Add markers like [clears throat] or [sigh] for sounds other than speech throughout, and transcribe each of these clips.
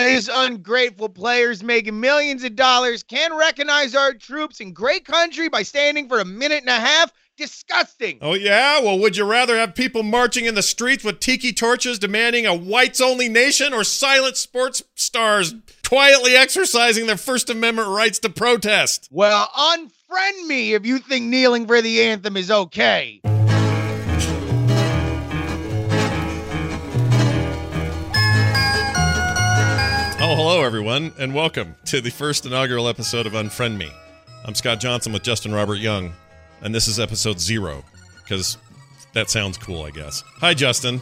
these ungrateful players making millions of dollars can recognize our troops in great country by standing for a minute and a half. Disgusting. Oh, yeah? Well, would you rather have people marching in the streets with tiki torches demanding a whites only nation or silent sports stars quietly exercising their First Amendment rights to protest? Well, unfriend me if you think kneeling for the anthem is okay. Hello, everyone, and welcome to the first inaugural episode of Unfriend Me. I'm Scott Johnson with Justin Robert Young, and this is episode zero because that sounds cool, I guess. Hi, Justin.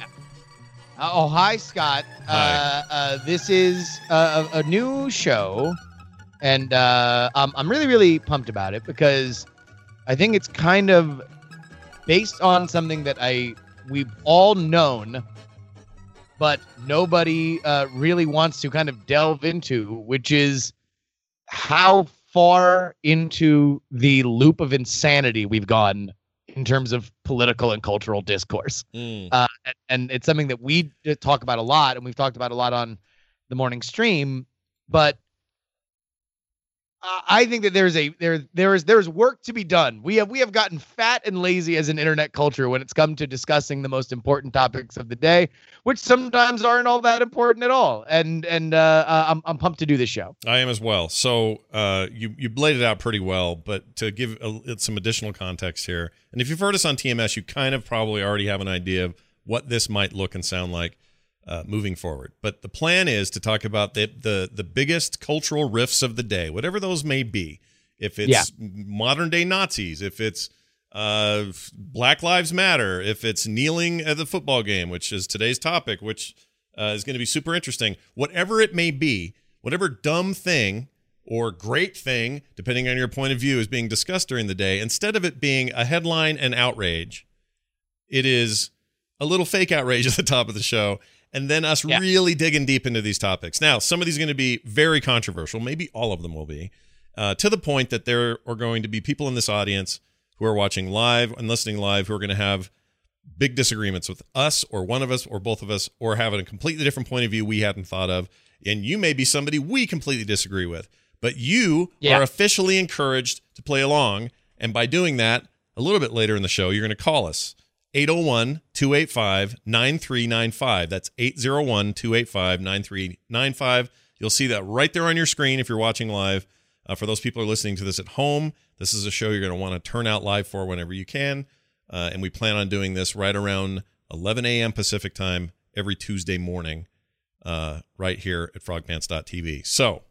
Uh, oh, hi, Scott. Hi. Uh, uh, this is a, a new show, and uh, I'm, I'm really, really pumped about it because I think it's kind of based on something that I we've all known, but nobody uh, really wants to kind of delve into, which is how far into the loop of insanity we've gone in terms of political and cultural discourse Mm. uh, and, and it's something that we talk about a lot, and we've talked about a lot on the morning stream. But I think that there's a there there is there's work to be done. We have we have gotten fat and lazy as an internet culture when it's come to discussing the most important topics of the day, which sometimes aren't all that important at all. And and uh, uh, I'm I'm pumped to do this show. I am as well. So uh, you you laid it out pretty well, but to give a, some additional context here, and if you've heard us on TMS, you kind of probably already have an idea of what this might look and sound like uh, moving forward. But the plan is to talk about the the the biggest cultural rifts of the day, whatever those may be. If it's Yeah. modern day Nazis, if it's uh, Black Lives Matter, if it's kneeling at the football game, which is today's topic, which uh, is going to be super interesting. Whatever it may be, whatever dumb thing or great thing, depending on your point of view, is being discussed during the day, instead of it being a headline and outrage, it is a little fake outrage [laughs] at the top of the show. And then us Yeah. really digging deep into these topics. Now, some of these are going to be very controversial. Maybe all of them will be, uh, to the point that there are going to be people in this audience who are watching live and listening live who are going to have big disagreements with us or one of us or both of us or having a completely different point of view we hadn't thought of and you may be somebody we completely disagree with but you Yeah. are officially encouraged to play along and by doing that a little bit later in the show you're going to call us 801-285-9395 that's 801-285-9395 you'll see that right there on your screen if you're watching live uh, for those people who are listening to this at home this is a show you're going to want to turn out live for whenever you can uh, and we plan on doing this right around 11 a.m. Pacific time every Tuesday morning, uh, right here at frogpants.tv. So,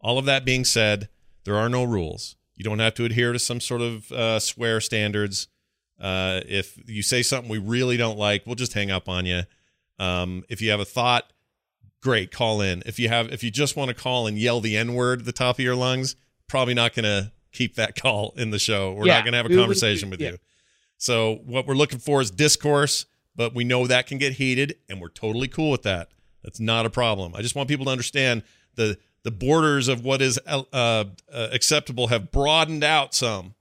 all of that being said, there are no rules. You don't have to adhere to some sort of uh, swear standards. Uh, if you say something we really don't like, we'll just hang up on you. Um, if you have a thought, great, call in. If you have, if you just want to call and yell the N word at the top of your lungs, probably not going to keep that [laughs] call in the show. We're Yeah, not going to have a would- conversation with yeah. you. So what we're looking for is discourse, but we know that can get heated, and we're totally cool with that. That's not a problem. I just want people to understand the the borders of what is uh, uh, acceptable have broadened out some,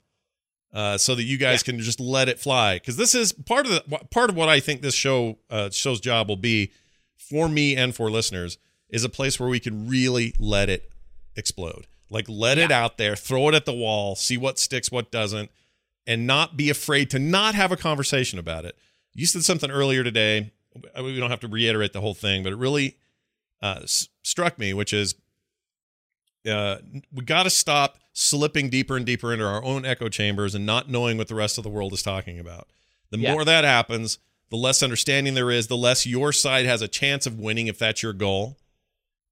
uh, so that you guys can just let it fly. Because this is part of the part of what I think this show uh, show's job will be for me and for listeners is a place where we can really let it explode. Like let it out there, throw it at the wall, see what sticks, what doesn't and not be afraid to not have a conversation about it. You said something earlier today. We don't have to reiterate the whole thing, but it really uh, s- struck me, which is uh, we got to stop slipping deeper and deeper into our own echo chambers and not knowing what the rest of the world is talking about. The Yeah. more that happens, the less understanding there is, the less your side has a chance of winning if that's your goal.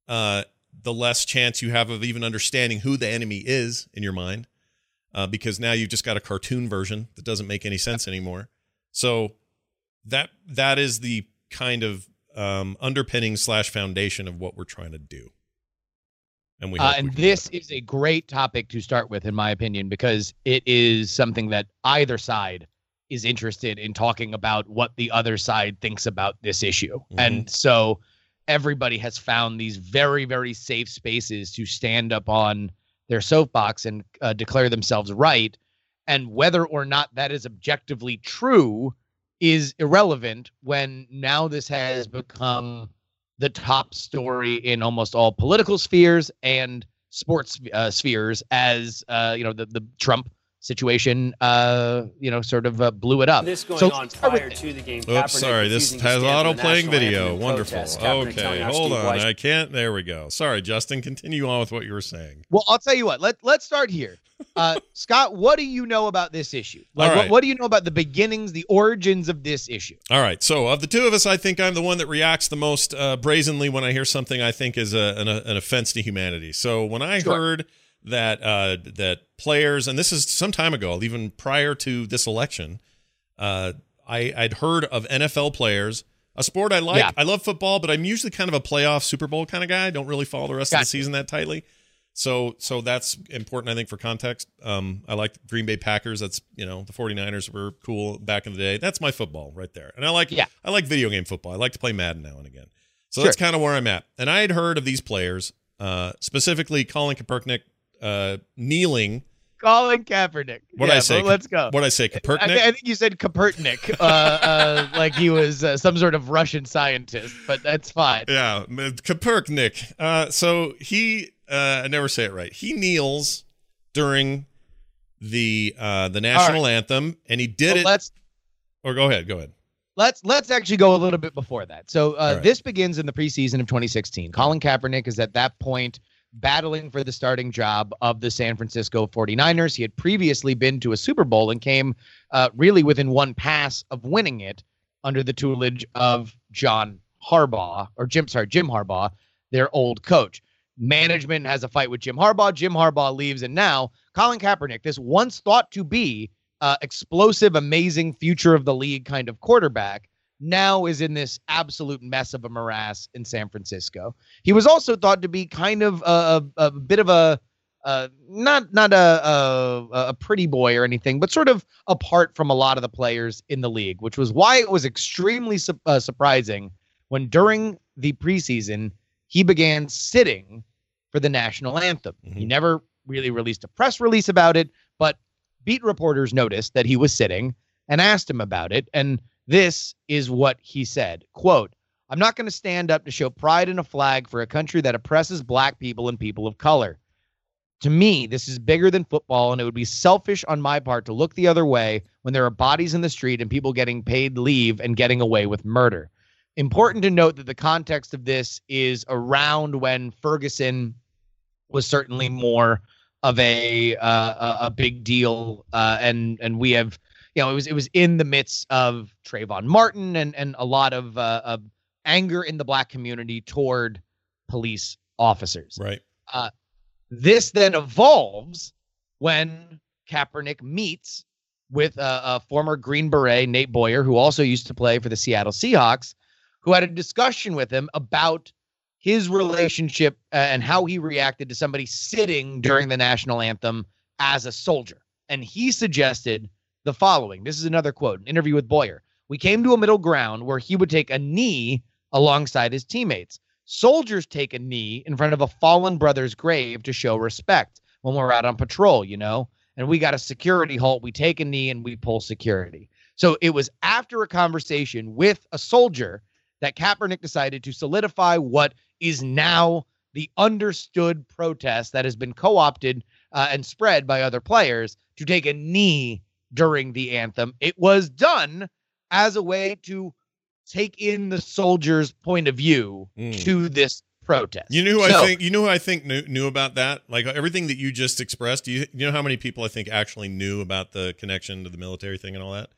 Uh, the less chance you have of even understanding who the enemy is in your mind uh, because now you've just got a cartoon version that doesn't make any sense anymore. So that that is the kind of um, underpinning slash foundation of what we're trying to do. And Uh, and this is a great topic to start with, in my opinion, because it is something that either side is interested in talking about what the other side thinks about this issue. Mhm. And so everybody has found these very, very safe spaces to stand up on their soapbox and uh, declare themselves right. And whether or not that is objectively true is irrelevant when now this has become the top story in almost all political spheres and sports uh, spheres as uh, you know the the Trump situation, uh, you know, sort of uh, blew it up. This going so on prior to the game. Oops, sorry. This has auto playing video. Wonderful. Okay, hold on. I can't. There we go. Sorry, Justin. Continue on with what you were saying. Well, I'll tell you what. Let Let's start here. Uh, Scott, what do you know about this issue? Like, right. what, what do you know about the beginnings, the origins of this issue? All right. So, of the two of us, I think I'm the one that reacts the most uh, brazenly when I hear something I think is a, an, an offense to humanity. So, when I Sure. heard that uh, that players, and this is some time ago, even prior to this election, uh, I, I'd heard of NFL players, a sport I like. Yeah. I love football, but I'm usually kind of a playoff Super Bowl kind of guy. I don't really follow the rest of the season that tightly. So so that's important, I think, for context. Um, I like Green Bay Packers. That's you know the 49ers were cool back in the day. That's my football right there. And I like Yeah. I like video game football. I like to play Madden now and again. So Sure. that's kind of where I'm at. And I had heard of these players, uh, specifically Colin Kaepernick uh, kneeling. Colin Kaepernick. What yeah, I say? let's go. What I say, I, Kaepernick. I think you said Kaepernick, uh, uh, like he was uh, some sort of Russian scientist, but that's fine. Yeah, Kaepernick. Uh, so he, uh, I never say it right. He kneels during the uh, the national anthem, and he did Well, it. let's Or go ahead, go ahead. let's let's actually go a little bit before that. So uh, right. this begins in the preseason of 2016. Colin Kaepernick is at that point battling for the starting job of the San Francisco 49ers. He had previously been to a Super Bowl and came uh, really within one pass of winning it under the tutelage of John Harbaugh or Jim sorry Jim Harbaugh, their old coach. Management has a fight with Jim Harbaugh. Jim Harbaugh leaves, and now Colin Kaepernick, this once thought to be uh, explosive, amazing future of the league kind of quarterback, now is in this absolute mess of a morass in San Francisco. He was also thought to be kind of a, a, a bit of a uh, not not a, a a pretty boy or anything, but sort of apart from a lot of the players in the league, which was why it was extremely su- uh, surprising when during the preseason he began sitting for the national anthem. He Mhm. never really released a press release about it, but beat reporters noticed that he was sitting and asked him about it and this is what he said quote i'm not going to stand up to show pride in a flag for a country that oppresses black people and people of color to me this is bigger than football and it would be selfish on my part to look the other way when there are bodies in the street and people getting paid leave and getting away with murder important to note that the context of this is around when ferguson was certainly more of a uh, a, big deal, uh, and and we have you know it was it was in the midst of Trayvon Martin and and a lot of uh, of anger in the black community toward police officers. Right. This then evolves when Kaepernick meets with a, a former Green Beret, Nate Boyer, who also used to play for the Seattle Seahawks, who had a discussion with him about his relationship uh, and how he reacted to somebody sitting during the national anthem as a soldier. And he suggested the following. This is another quote, an interview with Boyer. We came to a middle ground where he would take a knee alongside his teammates. Soldiers take a knee in front of a fallen brother's grave to show respect when we're out on patrol, you know? And we got a security halt. We take a knee and we pull security. So it was after a conversation with a soldier that Kaepernick decided to solidify what is now the understood protest that has been co opted uh, and spread by other players to take a knee during the anthem. It was done as a way to take in the soldiers' point of view Mm. to this protest. You know who So- I think you know who I think knew, knew about that? Like everything that you just expressed. Do you, you know how many people I think actually knew about the connection to the military thing and all that?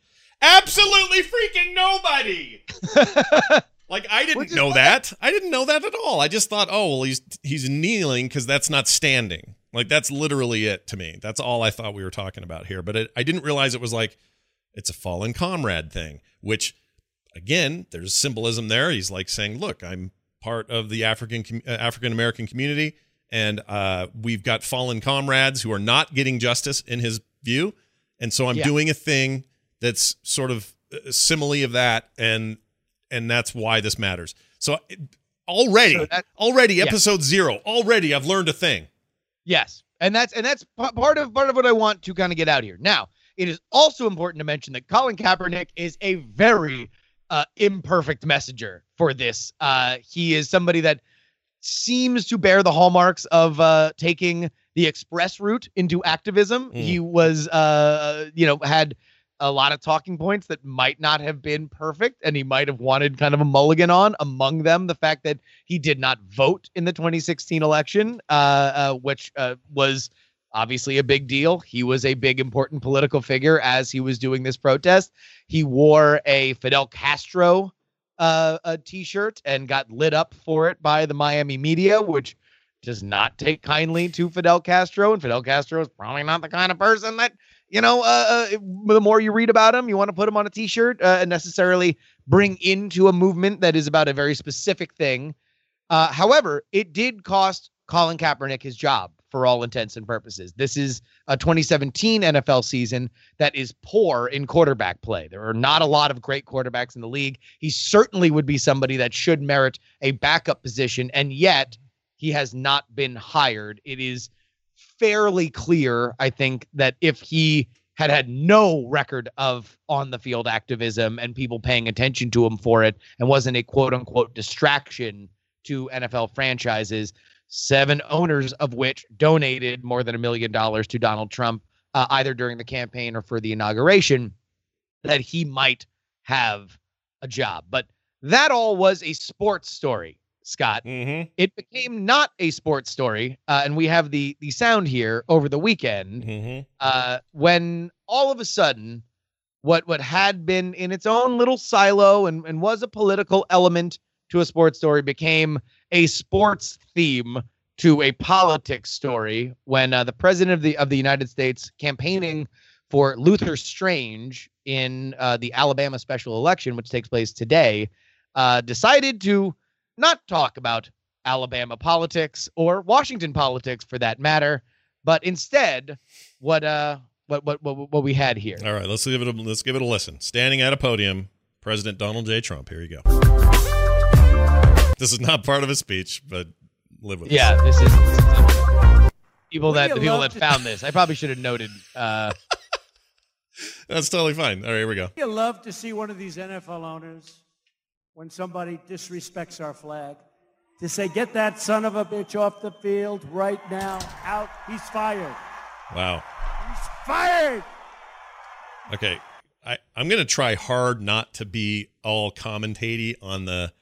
Absolutely freaking nobody. [laughs] Like I didn't know that. I didn't know that at all. I just thought, oh well, he's he's kneeling because that's not standing. Like that's literally it to me. That's all I thought we were talking about here. But it, I didn't realize it was like it's a fallen comrade thing. Which, again, there's symbolism there. He's like saying, look, I'm part of the African uh, African American community, and uh, we've got fallen comrades who are not getting justice in his view, and so I'm Yeah. doing a thing that's sort of a simile of that, and and that's why this matters. So already, So that- already, yeah. episode zero, already, I've learned a thing. Yes, and that's and that's p- part of part of what I want to kind of get out here. Now, it is also important to mention that Colin Kaepernick is a very uh, imperfect messenger for this. Uh, he is somebody that seems to bear the hallmarks of uh, taking the express route into activism. Mm. He was, uh, you know, had a lot of talking points that might not have been perfect, and he might have wanted kind of a mulligan on. Among them, the fact that he did not vote in the 2016 election, uh, uh, which uh, was obviously a big deal. He was a big, important political figure as he was doing this protest. He wore a Fidel Castro uh, a t-shirt and got lit up for it by the Miami media, which does not take kindly to Fidel Castro. And Fidel Castro is probably not the kind of person that you know. Uh, uh, the more you read about him, you want to put him on a t-shirt uh, and necessarily bring into a movement that is about a very specific thing. Uh, however, it did cost Colin Kaepernick his job for all intents and purposes. This is a 2017 NFL season that is poor in quarterback play. There are not a lot of great quarterbacks in the league. He certainly would be somebody that should merit a backup position, and yet he has not been hired. It is fairly clear, I think, that if he had had no record of on the field activism and people paying attention to him for it and wasn't a quote unquote distraction to NFL franchises, seven owners of which donated more than a million dollars to Donald Trump, uh, either during the campaign or for the inauguration, that he might have a job. But that all was a sports story, Scott. Mm-hmm. It became not a sports story, uh, and we have the the sound here over the weekend Mm-hmm. uh, when all of a sudden, what what had been in its own little silo and, and was a political element to a sports story became a sports theme to a politics story when uh, the president of the of the United States campaigning for Luther Strange in uh, the Alabama special election, which takes place today, uh, decided to not talk about Alabama politics or Washington politics for that matter, but instead what uh what what what, what we had here. All right, let's give it a let's give it a listen. Standing at a podium, President Donald J. Trump. Here you go. This is not part of his speech, but live with Yeah, this is, this is uh, people Wouldn't that the people that to- found this. I probably should have noted. Uh. [laughs] That's totally fine. All right, here we go. You love to see one of these NFL owners, when somebody disrespects our flag, to say, get that son of a bitch off the field right now. Out. He's fired. Wow. He's fired. Okay. I, I'm going to try hard not to be all commentaty on the,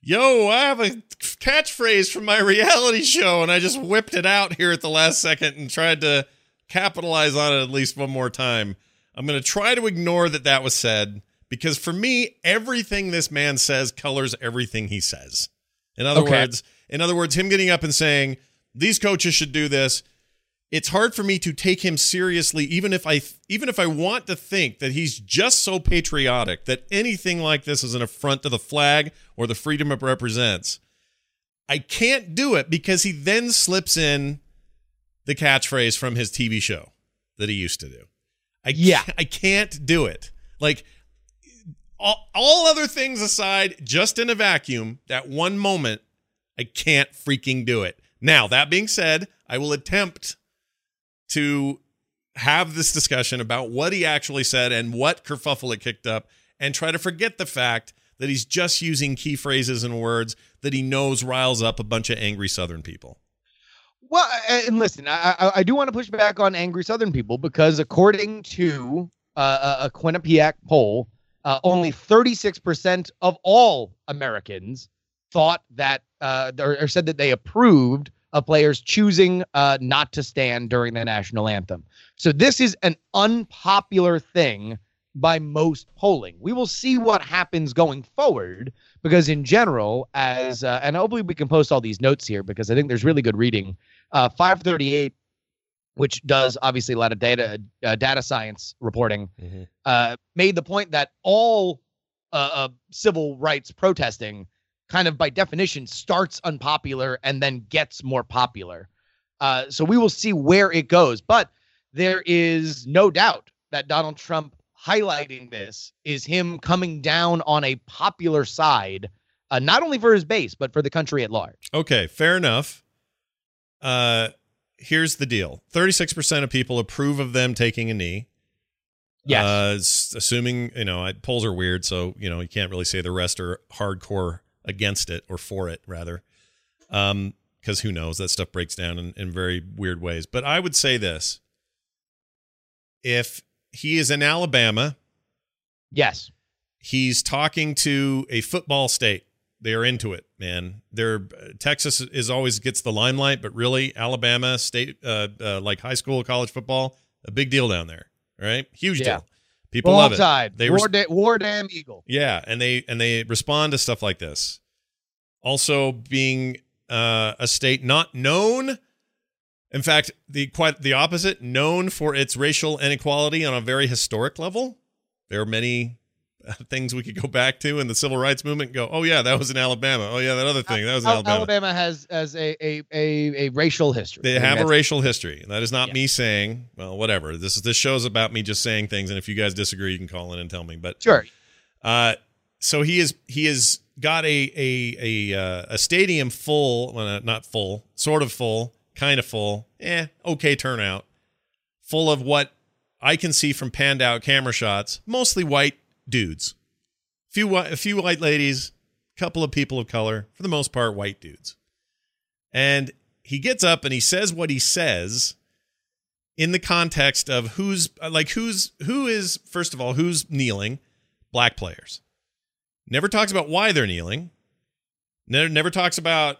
yo, I have a catchphrase from my reality show, and I just whipped it out here at the last second and tried to capitalize on it at least one more time. I'm going to try to ignore that that was said because for me, everything this man says colors everything he says. In other Okay. words, in other words, him getting up and saying, these coaches should do this it's hard for me to take him seriously even if i even if i want to think that he's just so patriotic that anything like this is an affront to the flag or the freedom it represents i can't do it because he then slips in the catchphrase from his tv show that he used to do i Yeah. i can't do it like all, all other things aside just in a vacuum that one moment i can't freaking do it now that being said i will attempt to have this discussion about what he actually said and what kerfuffle it kicked up and try to forget the fact that he's just using key phrases and words that he knows riles up a bunch of angry southern people. Well, and listen, I I, do want to push back on angry Southern people because according to uh, a Quinnipiac poll, uh, only 36% of all Americans thought that uh, or, said that they approved of players choosing uh, not to stand during the national anthem. So this is an unpopular thing by most polling. We will see what happens going forward because in general, as uh, and hopefully we can post all these notes here because I think there's really good reading. Uh, 538, which does obviously a lot of data uh, data science reporting, uh, made the point that all uh, uh, civil rights protesting kind of by definition starts unpopular and then gets more popular. Uh, so we will see where it goes. But there is no doubt that Donald Trump highlighting this is him coming down on a popular side, uh, not only for his base, but for the country at large. Okay, fair enough. Uh here's the deal. 36% of people approve of them taking a knee. Yes. Uh, assuming you know polls are weird, so you know you can't really say the rest are hardcore against it or for it rather. Um, because who knows that stuff breaks down in, in very weird ways. But I would say this: if he is in Alabama, yes. he's talking to a football state. They are into it, man. They're Texas is always gets the limelight, but really Alabama state, uh, uh, like high school, college football, a big deal down there, right? Huge Yeah. deal. People Wrong love it. They war, res- da- war damn eagle. Yeah, and they and they respond to stuff like this. Also, being uh, a state not known, in fact, the quite the opposite, known for its racial inequality on a very historic level. There are many [laughs] things we could go back to in the civil rights movement. And go, oh yeah, that was in Alabama. Oh yeah, that other thing that was in Alabama. Alabama has as a, a, a, a racial history. They have a racial history. That is not Yeah. me saying, well, whatever. This is this show's about me just saying things, and if you guys disagree, you can call in and tell me. But Sure. uh, so he is he has got a a a uh, a stadium full, well, not full, sort of full, kind of full, eh, okay turnout, full of what I can see from panned out camera shots, mostly white dudes, few a few white ladies, couple of people of color, for the most part white dudes, and he gets up and he says what he says in the context of who's like who's who is first of all who's kneeling? Black players. Never talks about why they're kneeling. Never, never talks about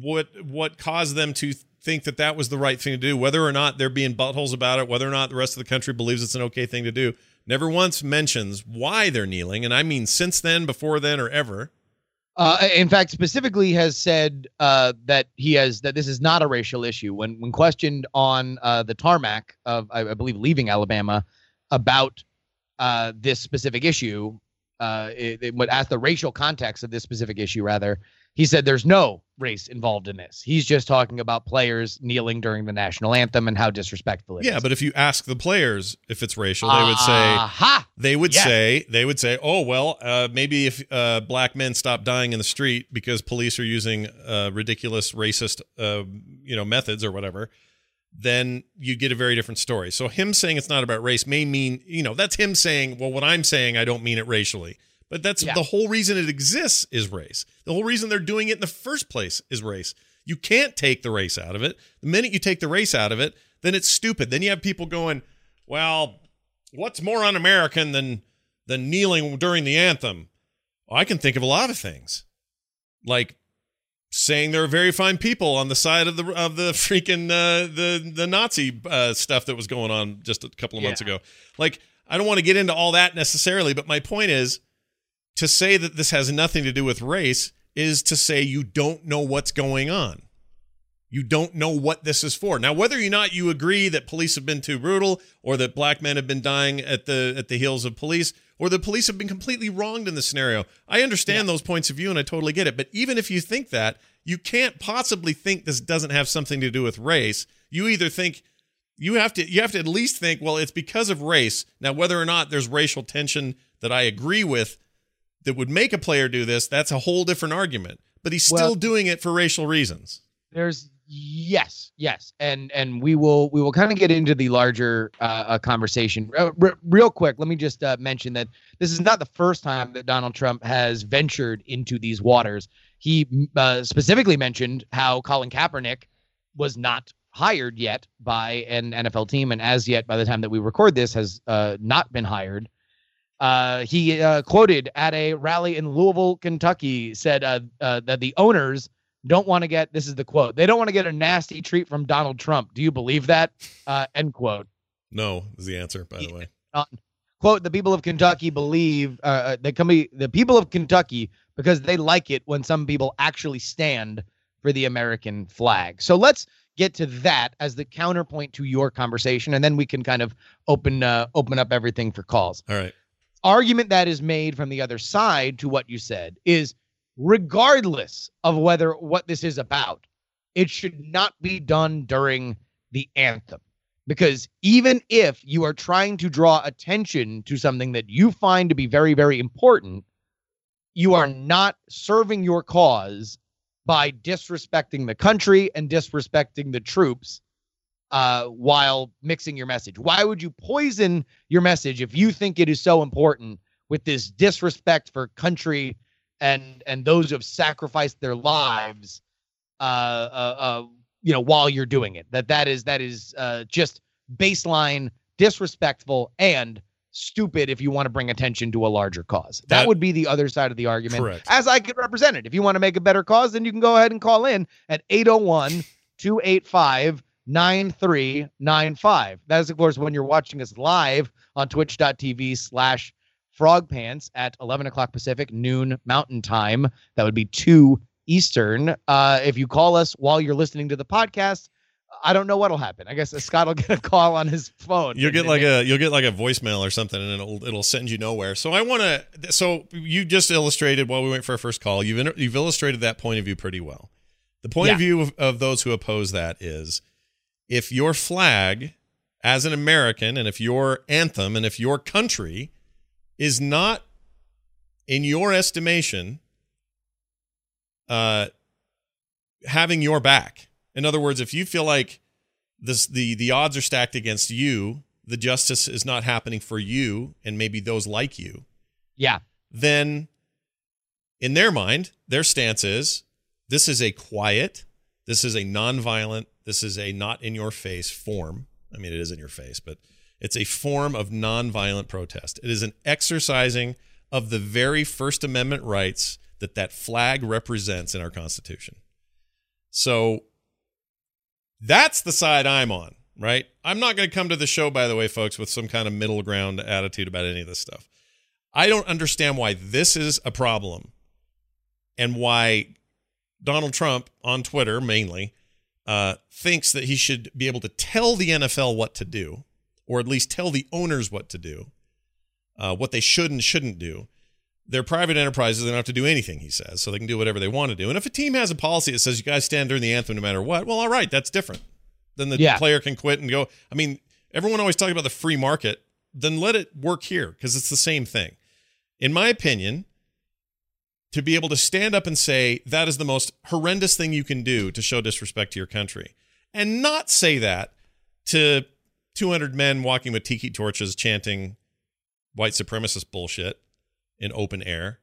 what what caused them to think that that was the right thing to do whether or not they're being buttholes about it whether or not the rest of the country believes it's an okay thing to do never once mentions why they're kneeling and i mean since then before then or ever Uh, in fact, specifically has said uh, that he has that this is not a racial issue. When when questioned on uh, the tarmac of I, I believe leaving Alabama about uh, this specific issue, uh, it, it would ask the racial context of this specific issue. Rather, he said there's no race involved in this. He's just talking about players kneeling during the national anthem and how disrespectful it is. yeah but if you ask the players if it's racial they would say they would Yes. say they would say oh well uh, maybe if uh, black men stop dying in the street because police are using uh, ridiculous racist uh, you know methods or whatever then you get a very different story so him saying it's not about race may mean you know that's him saying well what i'm saying i don't mean it racially but that's Yeah. the whole reason it exists is race the whole reason they're doing it in the first place is race you can't take the race out of it the minute you take the race out of it then it's stupid then you have people going well what's more un-American than than kneeling during the anthem? I can think of a lot of things, like saying there are very fine people on the side of the of the [laughs] freaking uh, the the Nazi uh, stuff that was going on just a couple of months Yeah. ago. Like I don't want to get into all that necessarily, but my point is to say that this has nothing to do with race is to say you don't know what's going on. You don't know what this is for. Now, whether or not you agree that police have been too brutal, or that black men have been dying at the at the heels of police, or the police have been completely wronged in this scenario, I understand those points of view and I totally get it. But even if you think that, you can't possibly think this doesn't have something to do with race. You either think you have to you have to at least think, well, it's because of race. Now, whether or not there's racial tension that I agree with that would make a player do this, that's a whole different argument. But he's still Well- doing it for racial reasons. There's yes, yes, and and we will we will kind of get into the larger uh, uh, conversation uh, r- real quick. Let me just uh, mention that this is not the first time that Donald Trump has ventured into these waters. He uh, specifically mentioned how Colin Kaepernick was not hired yet by an NFL team, and as yet, by the time that we record this, has uh, not been hired. Uh, he uh, quoted at a rally in Louisville, Kentucky, said uh, uh, that the owners don't want to get this is the quote they don't want to get a nasty treat from Donald Trump. Do you believe that? Uh, end quote. No, is the answer, by the way. Quote: The people of Kentucky believe uh, uh, the company, the people of Kentucky, because they like it when some people actually stand for the American flag. So let's get to that as the counterpoint to your conversation, and then we can kind of open uh, open up everything for calls All right. Argument that is made from the other side to what you said is regardless of whether what this is about, it should not be done during the anthem. Because even if you are trying to draw attention to something that you find to be very, very important, you are not serving your cause by disrespecting the country and disrespecting the troops uh, while mixing your message? Why would you poison your message if you think it is so important with this disrespect for country and and those who have sacrificed their lives? Uh, uh, uh, you know, while you're doing it, that that is that is uh, just baseline disrespectful and stupid if you want to bring attention to a larger cause. That, That- would be the other side of the argument. Correct. As I could represent it. If you want to make a better cause, then you can go ahead and call in at 801 285 9395. That is, of course, when you're watching us live on twitch.tv slash frogpants at 11 o'clock Pacific, noon Mountain Time. That would be 2 Eastern. Uh, if you call us while you're listening to the podcast, I don't know what'll happen. I guess Scott will get a call on his phone. You'll get like a you'll get like a voicemail or something, and it'll it'll send you nowhere. So I want to. So you just illustrated while we went for our first call. You've you've illustrated that point of view pretty well. The point Yeah. of view of, of those who oppose that is, if your flag, as an American, and if your anthem, and if your country, is not, in your estimation, uh, having your back. In other words, if you feel like this the the odds are stacked against you, the justice is not happening for you and maybe those like you, yeah. then in their mind, their stance is this is a quiet, this is a nonviolent, this is a not in your face form. I mean, it is in your face, but it's a form of nonviolent protest. It is an exercising of the very First Amendment rights that that flag represents in our Constitution. So that's the side I'm on, right? I'm not going to come to the show, by the way, folks, with some kind of middle ground attitude about any of this stuff. I don't understand why this is a problem and why Donald Trump on Twitter mainly uh, thinks that he should be able to tell the NFL what to do, or at least tell the owners what to do, uh, what they should and shouldn't do. They're private enterprises; they don't have to do anything. He says, so they can do whatever they want to do. And if a team has a policy that says you guys stand during the anthem no matter what, well, all right, that's different. Then the Yeah. player can quit and go. I mean, everyone always talks about the free market. Then let it work here because it's the same thing. In my opinion, to be able to stand up and say that is the most horrendous thing you can do to show disrespect to your country. And not say that to 200 men walking with tiki torches chanting white supremacist bullshit in open air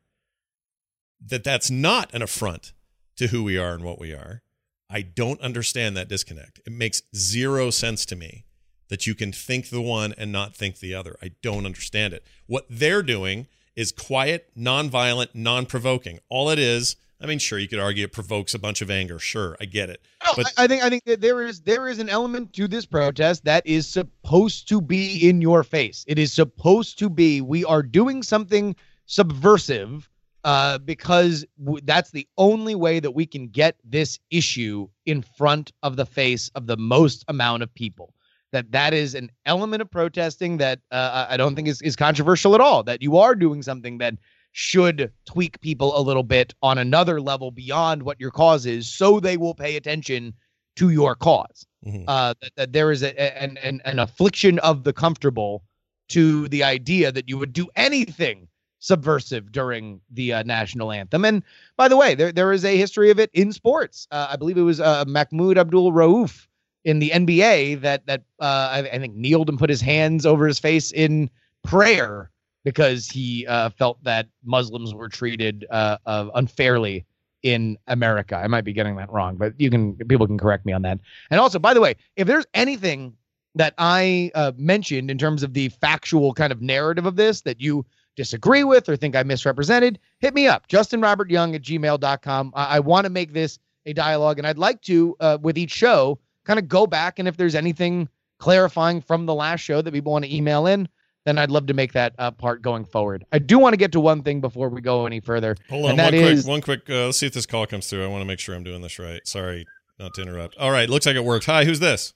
that that's not an affront to who we are and what we are. I don't understand that disconnect. It makes zero sense to me that you can think the one and not think the other. I don't understand it. What they're doing is quiet, nonviolent, non-provoking. All it is, I mean, sure, you could argue it provokes a bunch of anger. Sure, I get it. But- I I think I think that there is there is an element to this protest that is supposed to be in your face. It is supposed to be we are doing something subversive uh, because w- that's the only way that we can get this issue in front of the face of the most amount of people. That that is an element of protesting that uh, I don't think is, is controversial at all. That you are doing something that should tweak people a little bit on another level beyond what your cause is, so they will pay attention to your cause. Mhm. Uh, that, that there is a, a- an, an an affliction of the comfortable to the idea that you would do anything subversive during the uh, national anthem. And by the way, there there is a history of it in sports. Uh, I believe it was uh, Mahmoud Abdul Rauf in the NBA that that uh, I, I think kneeled and put his hands over his face in prayer because he uh, felt that Muslims were treated uh, unfairly in America. I might be getting that wrong, but you can people can correct me on that. And also, by the way, if there's anything that I uh, mentioned in terms of the factual kind of narrative of this that you disagree with or think I misrepresented, hit me up, justinrobertyoung at gmail.com. I, I want to make this a dialogue, and I'd like to, uh, with each show, kind of go back and if there's anything clarifying from the last show that people want to email in, then I'd love to make that uh, part going forward. I do want to get to one thing before we go any further. Hold on, and one that quick, is- one quick. Uh, let's see if this call comes through. I want to make sure I'm doing this right. Sorry, not to interrupt. All right, looks like it worked. Hi, who's this?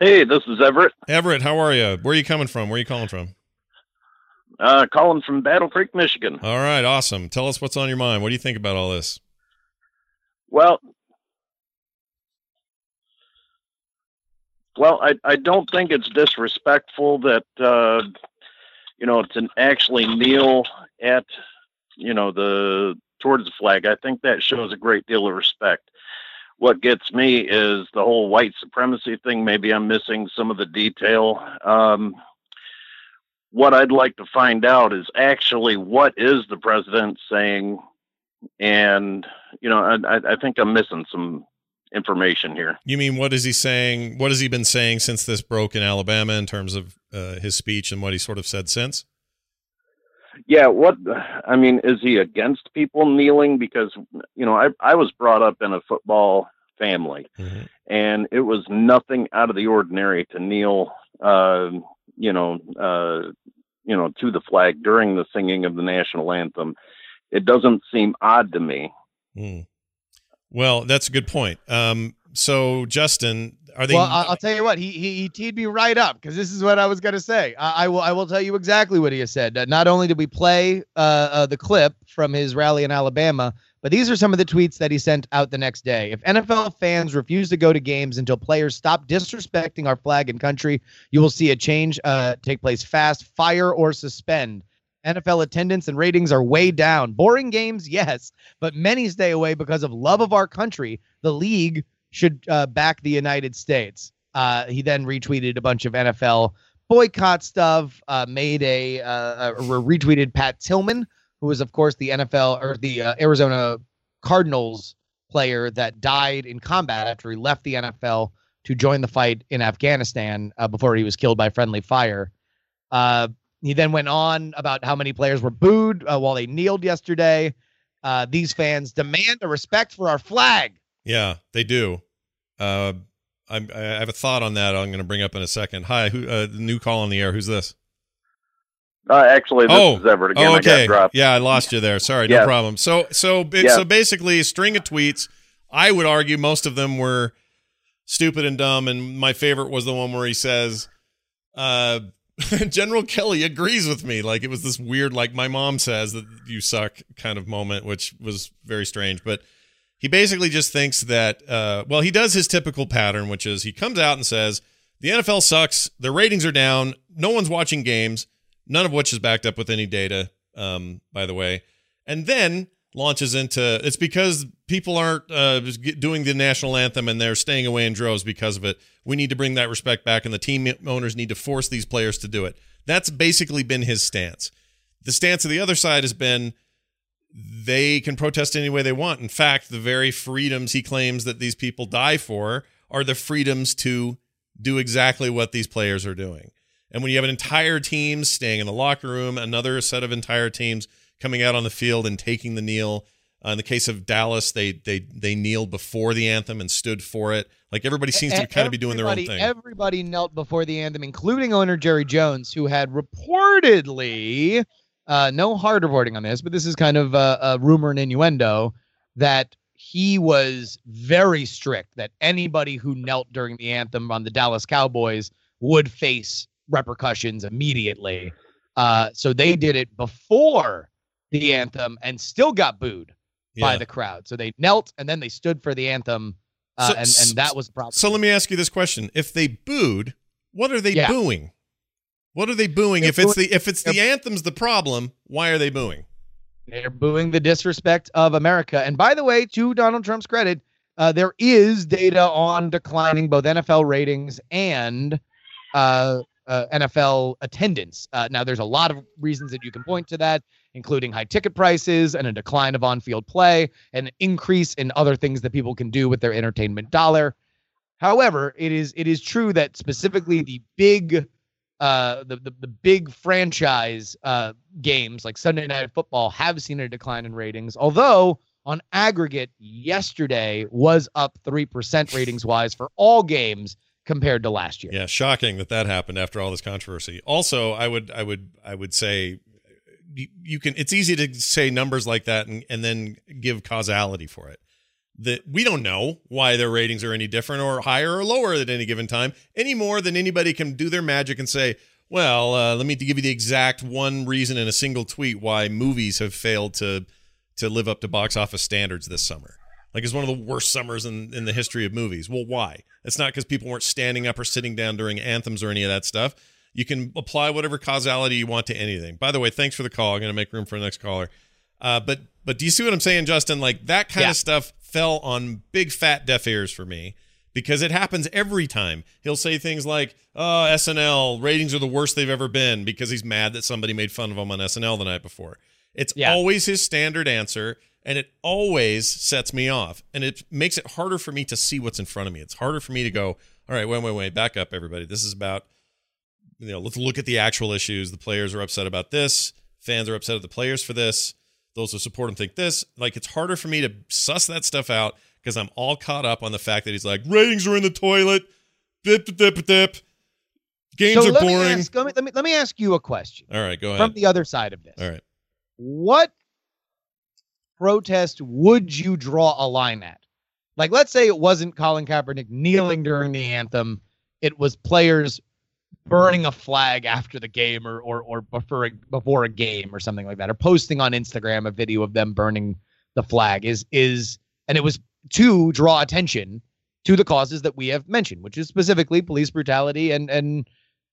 Hey, this is Everett, Everett. How are you? Where are you coming from? Where are you calling from? uh, calling from Battle Creek, Michigan. All right, awesome. Tell us what's on your mind. What do you think about all this? Well, well, I I don't think it's disrespectful that uh, you know to actually kneel at you know the towards the flag. I think that shows a great deal of respect. what gets me is the whole white supremacy thing. Maybe I'm missing some of the detail. Um, what I'd like to find out is actually what is the president saying, and you know, I, I think I'm missing some information here. You mean what is he saying? What has he been saying since this broke in Alabama in terms of uh, his speech and what he sort of said since? Yeah, what I mean is he against people kneeling because you know I I was brought up in a football family, mm-hmm. and it was nothing out of the ordinary to kneel, uh, you know, uh, you know, to the flag during the singing of the national anthem. It doesn't seem odd to me. Mm. Well, that's a good point. Um, so, Justin, are they? Well, I'll tell you what. He he, he teed me right up because this is what I was going to say. I, I, will I will tell you exactly what he has said. Not only did we play uh, uh, the clip from his rally in Alabama, but these are some of the tweets that he sent out the next day. If NFL fans refuse to go to games until players stop disrespecting our flag and country, you will see a change uh, take place fast. Fire or suspend. NFL attendance and ratings are way down. Boring games, yes, but many stay away because of love of our country. The league should uh, back the United States. Uh, he then retweeted a bunch of NFL boycott stuff, uh, made a, uh, a, retweeted Pat Tillman, who was, of course, the NFL or the uh, Arizona Cardinals player that died in combat after he left the NFL to join the fight in Afghanistan uh, before he was killed by friendly fire. He then went on about how many players were booed while they kneeled yesterday. these fans demand a respect for our flag. Yeah, they do. Uh, i I have a thought on that. I'm going to bring up in a second. Hi, who? Uh, new call on the air. Who's this? Uh, actually, this oh, is Everett again. Oh, okay. I yeah, I lost you there. Sorry, no problem. So, so, yeah. so basically, a string of tweets. I would argue most of them were stupid and dumb, and my favorite was the one where he says, uh, [laughs] "General Kelly agrees with me." Like it was this weird, like my mom says that you suck kind of moment, which was very strange, but he basically just thinks that, uh, well, he does his typical pattern, which is he comes out and says, the NFL sucks. Their ratings are down. No one's watching games, none of which is backed up with any data, um, by the way. And then launches into it's because people aren't uh, doing the national anthem and they're staying away in droves because of it. We need to bring that respect back, and the team owners need to force these players to do it. That's basically been his stance. The stance of the other side has been they can protest any way they want. In fact, the very freedoms he claims that these people die for are the freedoms to do exactly what these players are doing. And when you have an entire team staying in the locker room, another set of entire teams coming out on the field and taking the kneel. Uh, in the case of Dallas, they they they kneeled before the anthem and stood for it. Like everybody seems to kind of be doing their own thing. Everybody knelt before the anthem, including owner Jerry Jones, who had reportedly uh, no hard reporting on this, but this is kind of a, a rumor and innuendo that he was very strict that anybody who knelt during the anthem on the Dallas Cowboys would face repercussions immediately. Uh, so they did it before the anthem and still got booed yeah. by the crowd. So they knelt and then they stood for the anthem, uh, so, and and that was the problem. So let me ask you this question: If they booed, what are they yeah. booing? What are they booing? They're if it's the if it's the anthem's the problem, why are they booing? They're booing the disrespect of America. And by the way, to Donald Trump's credit, uh, there is data on declining both NFL ratings and uh, uh, NFL attendance. Uh, now, there's a lot of reasons that you can point to that, including high ticket prices and a decline of on-field play, and an increase in other things that people can do with their entertainment dollar. However, it is it is true that specifically the big uh, the, the, the big franchise uh, games like Sunday Night Football have seen a decline in ratings, although on aggregate yesterday was up 3% ratings wise for all games compared to last year. Yeah, shocking that that happened after all this controversy. Also, I would I would I would say you, you can it's easy to say numbers like that and, and then give causality for it. That we don't know why their ratings are any different or higher or lower at any given time any more than anybody can do their magic and say well uh, let me give you the exact one reason in a single tweet why movies have failed to to live up to box office standards this summer. Like it's one of the worst summers in, in the history of movies. Well why? It's not because people weren't standing up or sitting down during anthems or any of that stuff you can apply whatever causality you want to anything by the way thanks for the call i'm going to make room for the next caller uh, but but do you see what i'm saying justin like that kind yeah. of stuff fell on big fat deaf ears for me because it happens every time. He'll say things like, "Oh, SNL ratings are the worst they've ever been" because he's mad that somebody made fun of him on SNL the night before. It's Yeah. always his standard answer, and it always sets me off, and it makes it harder for me to see what's in front of me. It's harder for me to go, "All right, wait, wait, wait, back up, everybody. This is about." You know, let's look at the actual issues. The players are upset about this. Fans are upset at the players for this. Those who support him think this. Like, it's harder for me to suss that stuff out because I'm all caught up on the fact that he's like, ratings are in the toilet. Dip, dip, dip, dip. Games so are let me, boring. ask, let, me, let, me, let me ask you a question all right, go ahead. from the other side of this. all right. What protest would you draw a line at? Like, let's say it wasn't Colin Kaepernick kneeling during the anthem, it was players burning a flag after the game or or or before a, before a game or something like that, or posting on Instagram a video of them burning the flag. Is is and it was to draw attention to the causes that we have mentioned, which is specifically police brutality and and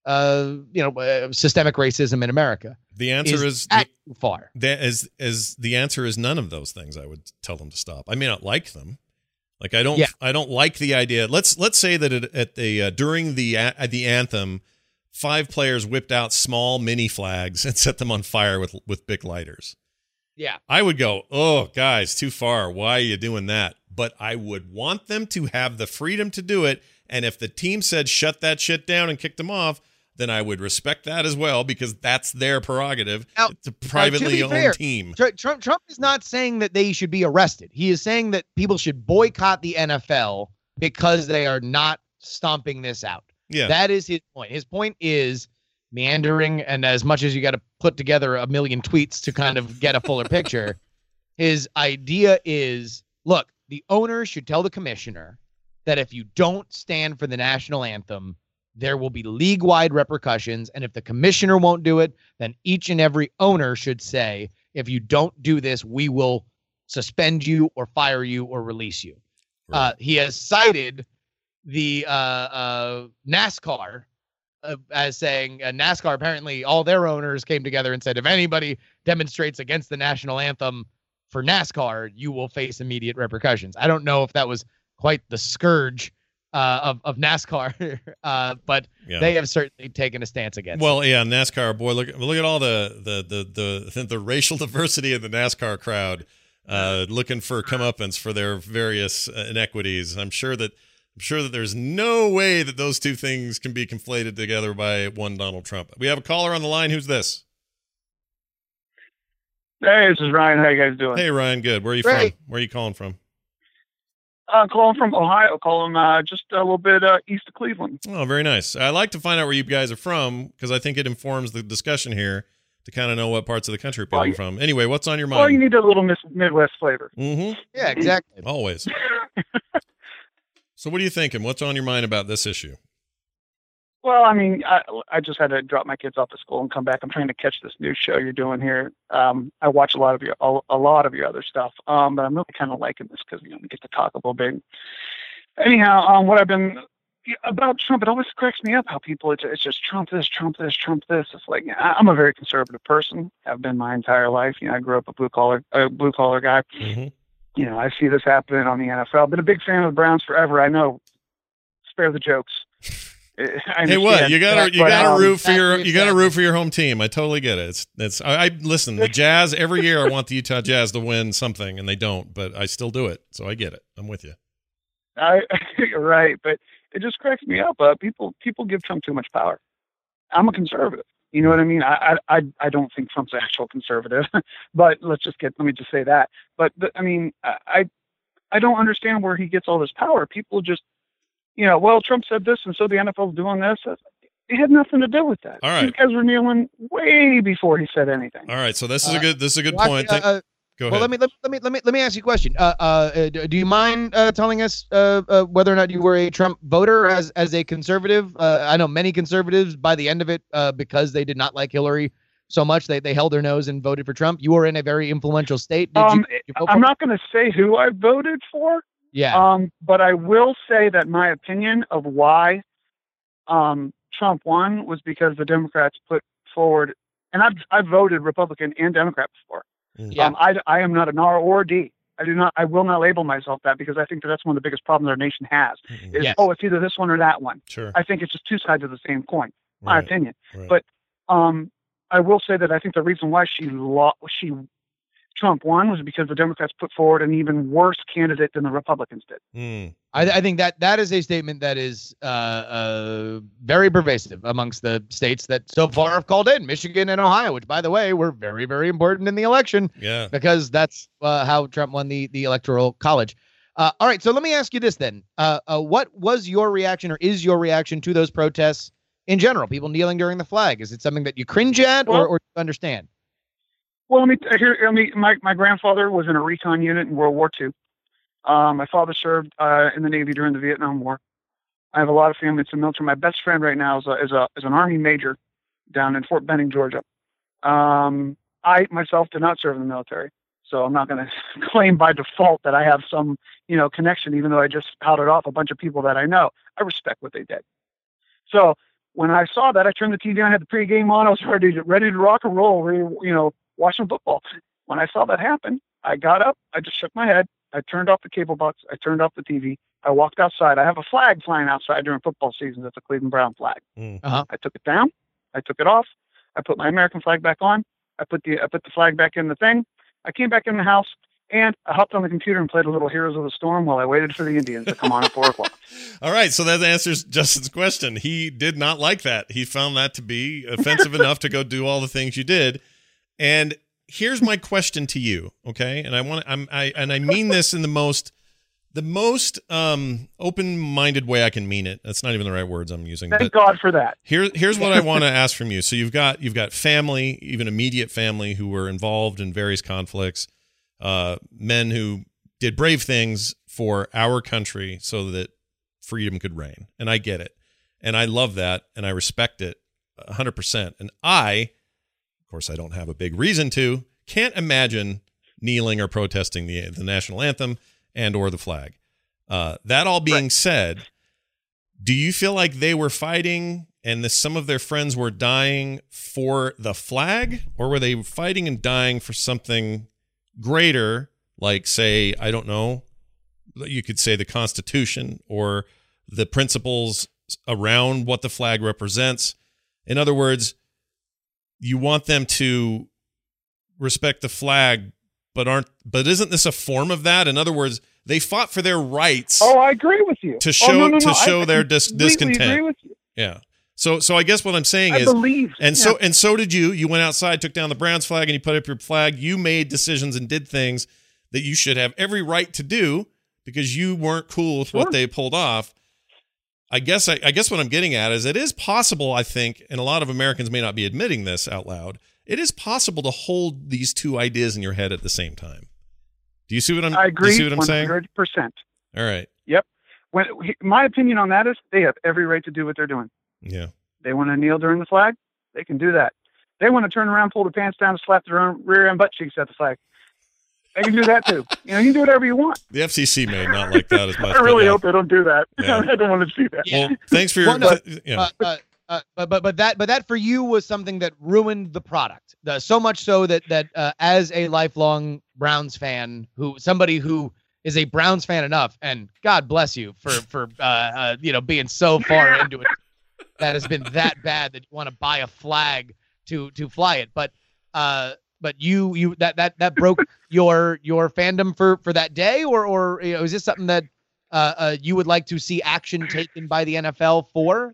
uh you know uh, systemic racism in America. The answer is, that too far. that is is the answer is none of those things I would tell them to stop. I may not like them. Like I don't Yeah. I don't like the idea. Let's let's say that at, at the uh, during the a- at the anthem five players whipped out small mini flags and set them on fire with with big lighters. Yeah. I would go, "Oh, guys, too far. Why are you doing that?" But I would want them to have the freedom to do it, and if the team said shut that shit down and kicked them off, then I would respect that as well because that's their prerogative. Now- it's a privately owned fair, team. Tr- Trump Trump is not saying that they should be arrested. He is saying that people should boycott the NFL because they are not stomping this out. Yeah. That is his point. His point is meandering, and as much as you got to put together a million tweets to kind of get a fuller picture, [laughs] his idea is look, the owner should tell the commissioner that if you don't stand for the national anthem, there will be league wide repercussions. And if the commissioner won't do it, then each and every owner should say, if you don't do this, we will suspend you or fire you or release you. Uh, he has cited the uh, uh, NASCAR uh, as saying uh, NASCAR apparently all their owners came together and said if anybody demonstrates against the national anthem for NASCAR, you will face immediate repercussions. I don't know if that was quite the scourge uh, of of NASCAR, [laughs] uh, but Yeah. they have certainly taken a stance against. it. Well, yeah, NASCAR boy, look look at all the the the the, [laughs] the racial diversity in the NASCAR crowd, uh, looking for comeuppance for their various inequities. I'm sure that I'm sure that there's no way that those two things can be conflated together by one Donald Trump. We have a caller on the line. Who's this? Hey, this is Ryan. How you guys doing? Hey, Ryan. Good. Where are you Great. from? Where are you calling from? Uh, calling from Ohio. Calling uh, just a little bit uh, east of Cleveland. Oh, very nice. I like to find out where you guys are from because I think it informs the discussion here to kind of know what parts of the country people Well, are you- from. Anyway, what's on your mind? Well, you need a little Midwest flavor. Mm-hmm. yeah, exactly. Always. [laughs] so, what are you thinking? What's on your mind about this issue? Well, I mean, I, I just had to drop my kids off to school and come back. I'm trying to catch this new show you're doing here. Um, I watch a lot of your a, lot of your other stuff, um, but I'm really kind of liking this because you know we get to talk a little bit. Anyhow, um, what I've been about Trump, it always cracks me up how people it's, it's just Trump this, Trump this, Trump this. It's like I'm a very conservative person. I have been my entire life. You know, I grew up a blue collar a blue collar guy. Mm-hmm. You know, I see this happening on the NFL. Been a big fan of the Browns forever. I know. Spare the jokes. [laughs] I Hey, what you gotta you gotta um, root for your you gotta said- root for your home team. I totally get it. It's it's I, I listen. The Jazz every year I want the Utah Jazz to win something, and they don't, but I still do it. So I get it. I'm with you. I, you're [laughs] right, but it just cracks me up. Uh, people people give Trump too much power. I'm a conservative. You know what I mean? I I I, I don't think Trump's an actual conservative, [laughs] but let's just get let me just say that. But the, I mean, I I- I don't understand where he gets all this power. People just, you know, well, Trump said this, and so the NFL's doing this. It had nothing to do with that. All right. These guys were kneeling way before he said anything. All right. So this is a good this is a good Well, point. actually, uh, Go well, ahead. let me, let, let me let me let me ask you a question. Uh, uh, uh, do do you mind uh, telling us uh, uh, whether or not you were a Trump voter as as a conservative? Uh, I know many conservatives by the end of it, uh, because they did not like Hillary so much, they they held their nose and voted for Trump. You were in a very influential state. Did Um, you, did you vote I'm not going to say who I voted for. Yeah. Um, but I will say that my opinion of why um, Trump won was because the Democrats put forward, and I've I've voted Republican and Democrat before. Yeah. Um, I I am not an R or a D. I I do not. I will not label myself that because I think that that's one of the biggest problems our nation has. Mhm. Is Yes. oh, it's either this one or that one. Sure. I think it's just two sides of the same coin. My Right, opinion. right. But um, I will say that I think the reason why she lo- she Trump won was because the Democrats put forward an even worse candidate than the Republicans did. Mm. I, I think that that is a statement that is uh, uh, very pervasive amongst the states that so far have called in Michigan and Ohio, which, by the way, were very, very important in the election Yeah. because that's uh, how Trump won the the electoral college. Uh, all right, so let me ask you this then: uh, uh, What was your reaction, or is your reaction to those protests in general? People kneeling during the flag. Is it something that you cringe at, or, or understand? Well, let me uh, here. Let me. My my grandfather was in a recon unit in World War II. Um, my father served uh, in the Navy during the Vietnam War. I have a lot of family in the military. My best friend right now is a, is a is an Army major down in Fort Benning, Georgia. Um, I myself did not serve in the military, so I'm not going [laughs] to claim by default that I have some you know connection, even though I just pouted off a bunch of people that I know. I respect what they did. So when I saw that, I turned the TV on, had the pregame on. I was ready to ready to rock and roll, ready, you know, watching football. When I saw that happen, I got up. I just shook my head. I turned off the cable box. I turned off the TV. I walked outside. I have a flag flying outside during football season. That's a Cleveland Brown flag. Mm. Uh-huh. I took it down. I took it off. I put my American flag back on. I put the I put the flag back in the thing. I came back in the house and I hopped on the computer and played a little Heroes of the Storm while I waited for the Indians to come on at four o'clock. [laughs] All right, so that answers Justin's question. He did not like that. He found that to be offensive [laughs] enough to go do all the things you did. And here's my question to you, okay? And I want I'm I and I mean this in the most the most um open-minded way I can mean it. That's not even the right words I'm using. Thank God for that. here, here's what I [laughs] want to ask from you. So you've got you've got family, even immediate family, who were involved in various conflicts, uh, men who did brave things for our country so that freedom could reign, and I get it, and I love that, and I respect it, hundred percent. And I, course, I don't have a big reason to, can't imagine kneeling or protesting the the national anthem and or the flag. Uh, that all being said, do you feel like they were fighting and the, some of their friends were dying for the flag? Or were they fighting and dying for something greater like say i don't know you could say the constitution or the principles around what the flag represents? In other words you want them to respect the flag but aren't but isn't this a form of that in other words they fought for their rights Oh, I agree with you. To Oh, show- no, no, to no. show I their dis- discontent. Agree with you. yeah so so i guess what i'm saying I is believe. and so and so did you. You went outside, took down the Browns flag, and you put up your flag. You made decisions and did things that you should have every right to do because you weren't cool with what they pulled off. I guess I, I guess what I'm getting at is it is possible, I think, and a lot of Americans may not be admitting this out loud. It is possible to hold these two ideas in your head at the same time. Do you see what I'm? I Do agree. you see what I'm saying? Hundred percent. All right. Yep. When my opinion on that is, they have every right to do what they're doing. Yeah. They want to kneel during the flag, they can do that. They want to turn around, pull their pants down, and slap their own rear end butt cheeks at the flag. They can do that too. You know, you can do whatever you want. The FCC may not like that as much. [laughs] I really hope they don't do that. Yeah. [laughs] I don't want to see that. Well, thanks for your. Well, no, yeah. uh, uh, uh, but but but that but that for you was something that ruined the product. The, so much so that that uh, as a lifelong Browns fan, who somebody who is a Browns fan enough, and God bless you for for uh, uh, you know being so far [laughs] into it that has been that bad that you want to buy a flag to to fly it. But uh, but you you that that that broke [laughs] your your fandom for for that day, or or you know, is this something that uh, uh, you would like to see action taken by the NFL for?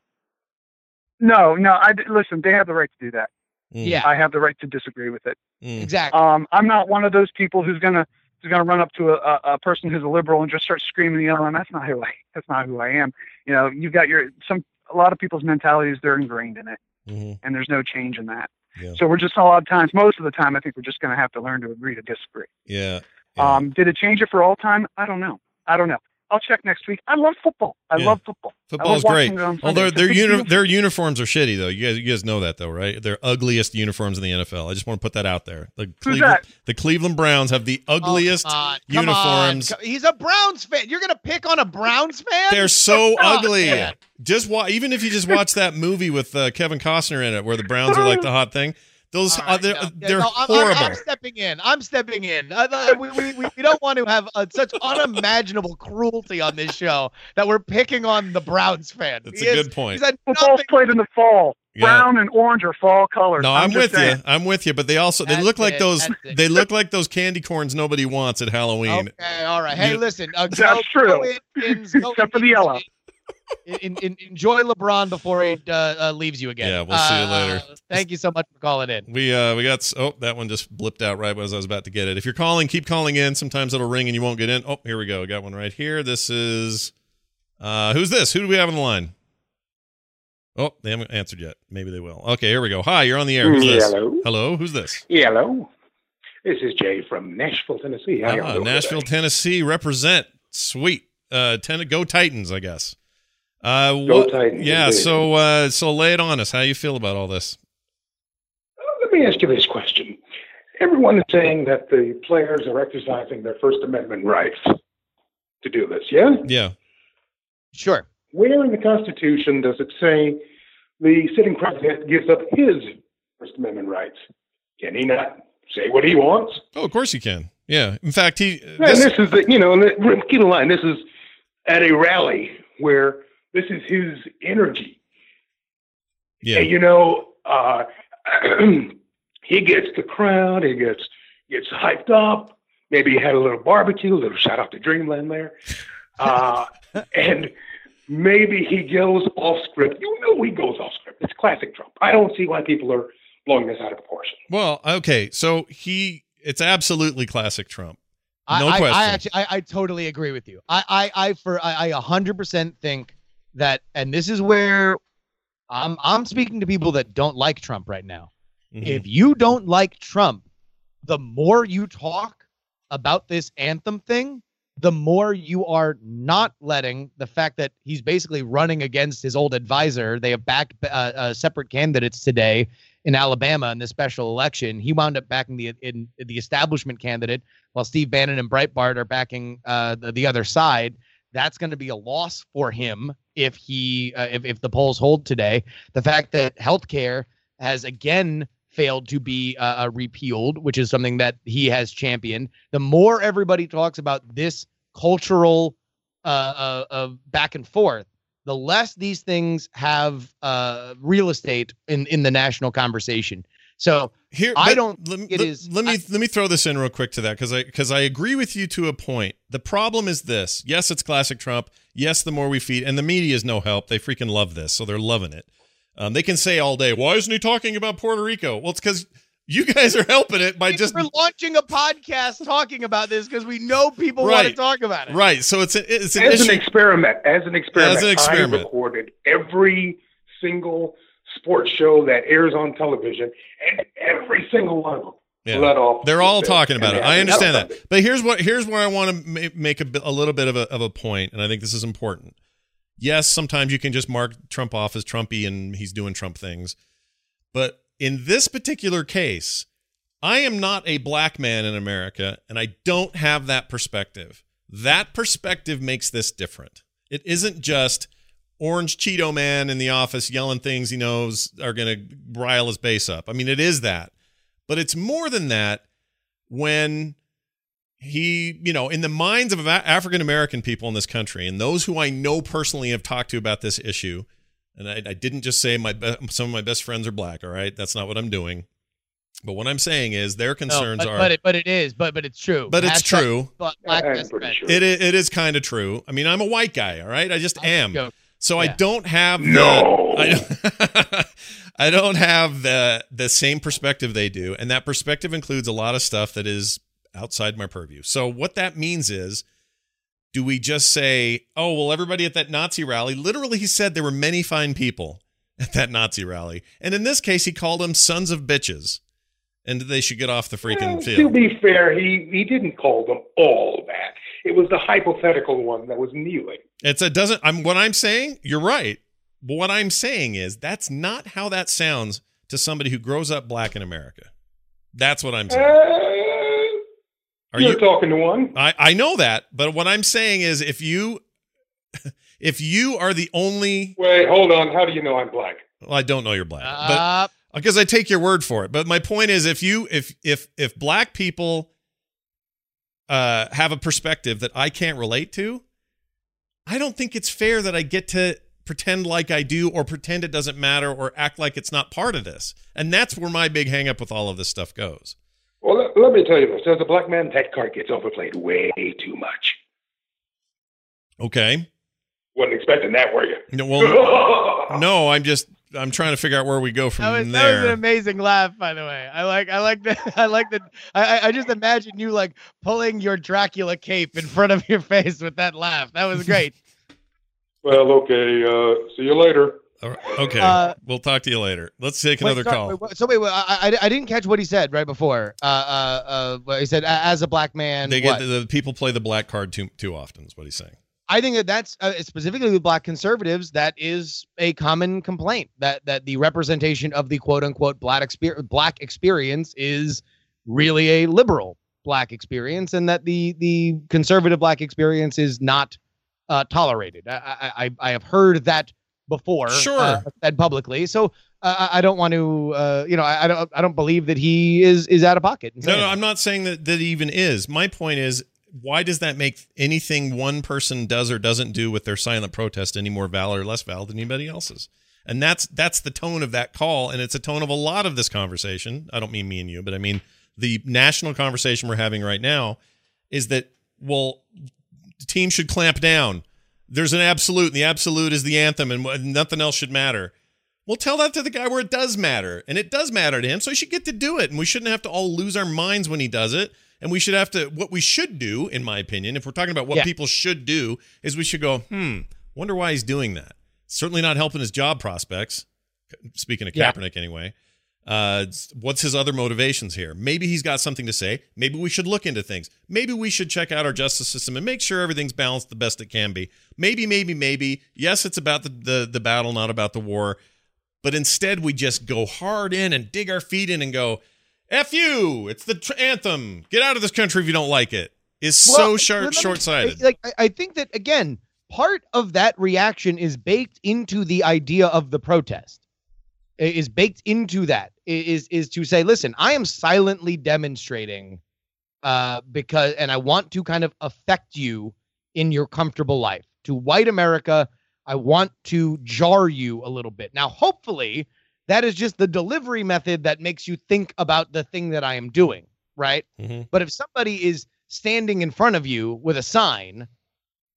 No, no. I listen. They have the right to do that. Mm, Yeah, I have the right to disagree with it. mm. exactly. Um, I'm not one of those people who's gonna who's gonna run up to a, a, a person who's a liberal and just start screaming and yelling. That's not who I. That's not who I am. You know, you've got your some. A lot of people's mentalities they're ingrained in it, Mhm. and there's no change in that. Yeah. So we're just a lot of times, most of the time, I think we're just gonna have to learn to agree to disagree. Yeah. yeah. Um, did it change it for all time? I don't know. I don't know. I'll check next week. I love football. I Yeah. love football. I Football's love great. watching it on Well, Sunday. their It's their uni- their uniforms are shitty though. You guys you guys know that though, right? They're ugliest uniforms in the NFL. I just want to put that out there. The Who's Cleveland, that? the Cleveland Browns have the ugliest. Oh, come on, come uniforms. on. He's a Browns fan. You're gonna pick on a Browns fan? They're so Oh, ugly. man. Just wa- even if you just watch that movie with uh, Kevin Costner in it, where the Browns are like the [laughs] hot thing, Those All right, they're, no, yeah, they're no, I'm, horrible. I'm, I'm stepping in. I'm stepping in. Uh, uh, we, we, we, we don't want to have uh, such unimaginable cruelty on this show that we're picking on the Browns fan. That's He a is- good point. He's had Football's played in the fall. Yeah. Brown and orange are fall colors. No, I'm, just with saying. you. I'm with you. But they also they That's look like it, those that's it. they look like those candy corns nobody wants at Halloween. Okay, all right. Hey, You- listen. Uh, That's go, true. Go in, Ins, go Except for the yellow. In, in, in- enjoy LeBron before he uh, uh, leaves you again. Yeah, we'll see you Uh, later. Thank you so much for calling in. We uh we got oh that one just blipped out right as I was about to get it. If you're calling, keep calling in. Sometimes it'll ring and you won't get in. Oh, here we go. I got one right here. This is uh who's this? Who do we have on the line? Oh, they haven't answered yet. Maybe they will. Okay, here we go. Hi, you're on the air. Who's this? Hello. Hello, who's this? Hello. This is Jay from Nashville, Tennessee. How y'all Ah, Nashville, today? Tennessee. Represent. Sweet. Uh, ten, go Titans, I guess. Uh, Go what- Titans, Yeah. indeed. So, uh, so lay it on us. How you feel about all this? Let me ask you this question. Everyone is saying that the players are exercising their First Amendment rights to do this, yeah? Yeah. Sure. Where in the Constitution does it say the sitting president gives up his First Amendment rights? Can he not say what he wants? Oh, of course he can. Yeah. In fact, he. And This, this is the, you know, and the- keep in mind, this is at a rally where this is his energy. yeah. And, you know, uh, [clears throat] he gets the crowd, he gets gets hyped up. Maybe he had a little barbecue, a little shout out to Dreamland there, [laughs] uh, and maybe he goes off script. You know, he goes off script. It's classic Trump. I don't see why people are blowing this out of proportion. Well, okay. So he. It's absolutely classic Trump. No I, question. I actually, I, I totally agree with you. I, I, I for, I, I a hundred percent think that, and this is where I'm, I'm speaking to people that don't like Trump right now. Mhm. If you don't like Trump, the more you talk about this anthem thing, the more you are not letting the fact that he's basically running against his old advisor. They have backed uh, uh, separate candidates today in Alabama in this special election. He wound up backing the in, the establishment candidate, while Steve Bannon and Breitbart are backing uh, the, the other side. That's going to be a loss for him if he uh, if if the polls hold today. The fact that healthcare has again failed to be uh, uh, repealed, which is something that he has championed. The more everybody talks about this cultural uh, uh, back and forth, the less these things have uh, real estate in in the national conversation. So Here, I don't Let, it let- is- Let me I- let me throw this in real quick to that because I because I agree with you to a point. The problem is this: yes, it's classic Trump. Yes, the more we feed, and the media is no help. They freaking love this, so they're loving it. Um, they can say all day, "Why isn't he talking about Puerto Rico?" Well, it's because you guys are helping it by just we're launching a podcast talking about this because we know people want Right. to talk about it. right. So it's a, it's an As issue. an experiment, as an experiment, As an experiment. I recorded every single sports show that airs on television, and every single one of them Yeah. let off. They're all talking about it. I understand that. it. But here's what here's where I want to make a, a little bit of a, of a point, and I think this is important. Yes, sometimes you can just mark Trump off as Trumpy and he's doing Trump things. But in this particular case, I am not a black man in America, and I don't have that perspective. That perspective makes this different. It isn't just orange Cheeto man in the office yelling things he knows are going to rile his base up. I mean, it is that. But it's more than that when he, you know, in the minds of African American people in this country and those who I know personally have talked to about this issue, and I, I didn't just say my be- some of my best friends are black, all right? That's not what I'm doing. But what I'm saying is their No, concerns but, are but it but it is but but it's true. but it's Hashtag true. Black, black I'm best friend. sure. It is, it is kind of true. I mean, I'm a white guy, all right? I just I am. joke. So I don't have the, No. I, [laughs] I don't have the the same perspective they do, and that perspective includes a lot of stuff that is outside my purview. So what that means is, do we just say, "Oh, well, everybody at that Nazi rally"? Literally, he said there were many fine people at that Nazi rally, and in this case, he called them sons of bitches, and they should get off the freaking Well, to be fair, he, he didn't call them all that. It was the hypothetical one that was kneeling. It's a doesn't. I'm what I'm saying. You're right. But what I'm saying is that's not how that sounds to somebody who grows up black in America. That's what I'm Uh, saying. Are you're you? talking to one. I I know that, but what I'm saying is if you [laughs] if you are the only Wait, hold on. How do you know I'm black? well, I don't know you're black, but Uh, because I take your word for it. But my point is, if you if if if black people uh, have a perspective that I can't relate to, I don't think it's fair that I get to pretend like I do or pretend it doesn't matter or act like it's not part of this. And that's where my big hangup with all of this stuff goes. Well, let, let me tell you this: as a black man, that card gets overplayed way too much. Okay. Wasn't expecting that, were you? No, well, no, [laughs] I'm just I'm trying to figure out where we go from That was, that there. was an amazing laugh, by the way. I like, I like the, [laughs] I like the, I, I- I just imagine you like pulling your Dracula cape in front of your [laughs] face with that laugh. That was great. [laughs] well, okay. Uh, see you later. All right, okay, Uh, we'll talk to you later. Let's take Wait, another sorry, call. wait, so wait, wait I, I, I didn't catch what he said right before. Uh, uh, uh, he said as a black man. they what?" get the, the people play the black card too too often. Is what he's saying. I think that that's uh, specifically with black conservatives. That is a common complaint that that the representation of the quote unquote black experience black experience is really a liberal black experience, and that the the conservative black experience is not uh, tolerated. I, I I have heard that before, Sure. uh, said publicly. So uh, I I don't want to, uh, you know, I, I don't I don't believe that he is is out of pocket. No, no. I'm not saying that that even is. My point is, why does that make anything one person does or doesn't do with their silent protest any more valid or less valid than anybody else's? And that's that's the tone of that call, and it's a tone of a lot of this conversation. I don't mean me and you, but I mean the national conversation we're having right now is that well, the team should clamp down. There's an absolute, and the absolute is the anthem, and nothing else should matter. Well, tell that to the guy where it does matter, and it does matter to him, so he should get to do it, and we shouldn't have to all lose our minds when he does it. And we should have to. What we should do, in my opinion, if we're talking about what Yeah. people should do, is we should go, hmm, wonder why he's doing that. Certainly not helping his job prospects. Speaking of Yeah. Kaepernick, anyway. Uh, what's his other motivations here? Maybe he's got something to say. Maybe we should look into things. Maybe we should check out our justice system and make sure everything's balanced the best it can be. Maybe, maybe, maybe. Yes, it's about the the, the battle, not about the war. But instead, we just go hard in and dig our feet in and go, "F you! It's the tr- anthem. Get out of this country if you don't like it. Is Is so Well, short sighted. Like I, think that again, part of that reaction is baked into the idea of the protest. Is baked into that is is to say, listen, I am silently demonstrating uh because and I want to kind of affect you in your comfortable life. To white America, I want to jar you a little bit. Now, hopefully, that is just the delivery method that makes you think about the thing that I am doing, right? Mhm. But if somebody is standing in front of you with a sign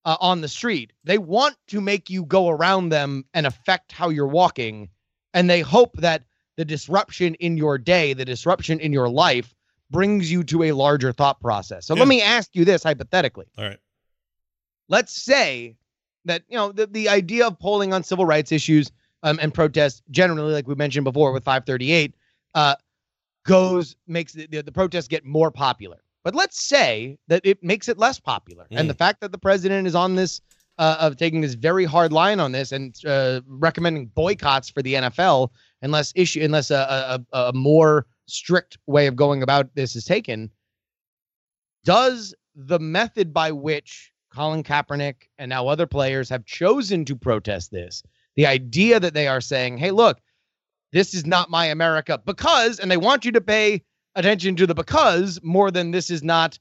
uh, on the street, they want to make you go around them and affect how you're walking. And they hope that the disruption in your day, the disruption in your life, brings you to a larger thought process. So Yeah. let me ask you this hypothetically. All right. Let's say that, you know, the, the idea of polling on civil rights issues um, and protests generally, like we mentioned before with 538, uh, goes, makes the, the, the protests get more popular. But let's say that it makes it less popular. And the fact that the president is on this, uh, of taking this very hard line on this and uh, recommending boycotts for the NFL unless issue unless a, a, a more strict way of going about this is taken. Does the method by which Colin Kaepernick and now other players have chosen to protest this, the idea that they are saying, hey, look, this is not my America because, and they want you to pay attention to the because more than this is not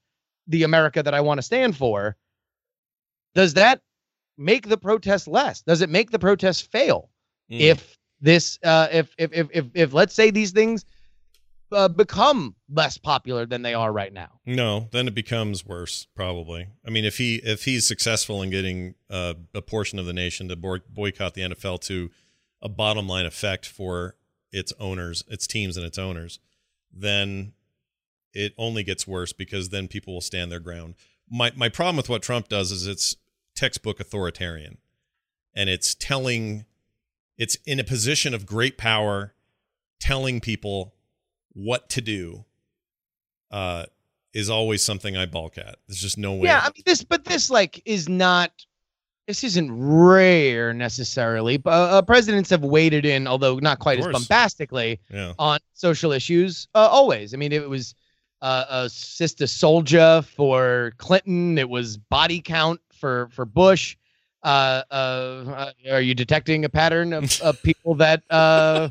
the America that I want to stand for. Does that make the protest less? Does it make the protest fail? Mm. If this, uh, if, if, if, if, if, let's say these things uh, become less popular than they are right now. No, then it becomes worse. Probably. I mean, if he if he's successful in getting uh, a portion of the nation to boy- boycott the NFL to a bottom line effect for its owners, its teams, and its owners, then it only gets worse because then people will stand their ground. My my problem with what Trump does is it's textbook authoritarian, and it's telling, it's in a position of great power, telling people what to do uh, is always something I balk at. There's just no way. Yeah, I mean this, but this like is not. This isn't rare necessarily. But uh, presidents have waded in, although not quite as bombastically, yeah. on social issues. Uh, always. I mean, it was uh, a Sister Souljah for Clinton. It was body count for for Bush. Uh, uh, uh, are you detecting a pattern of, of [laughs] people that uh,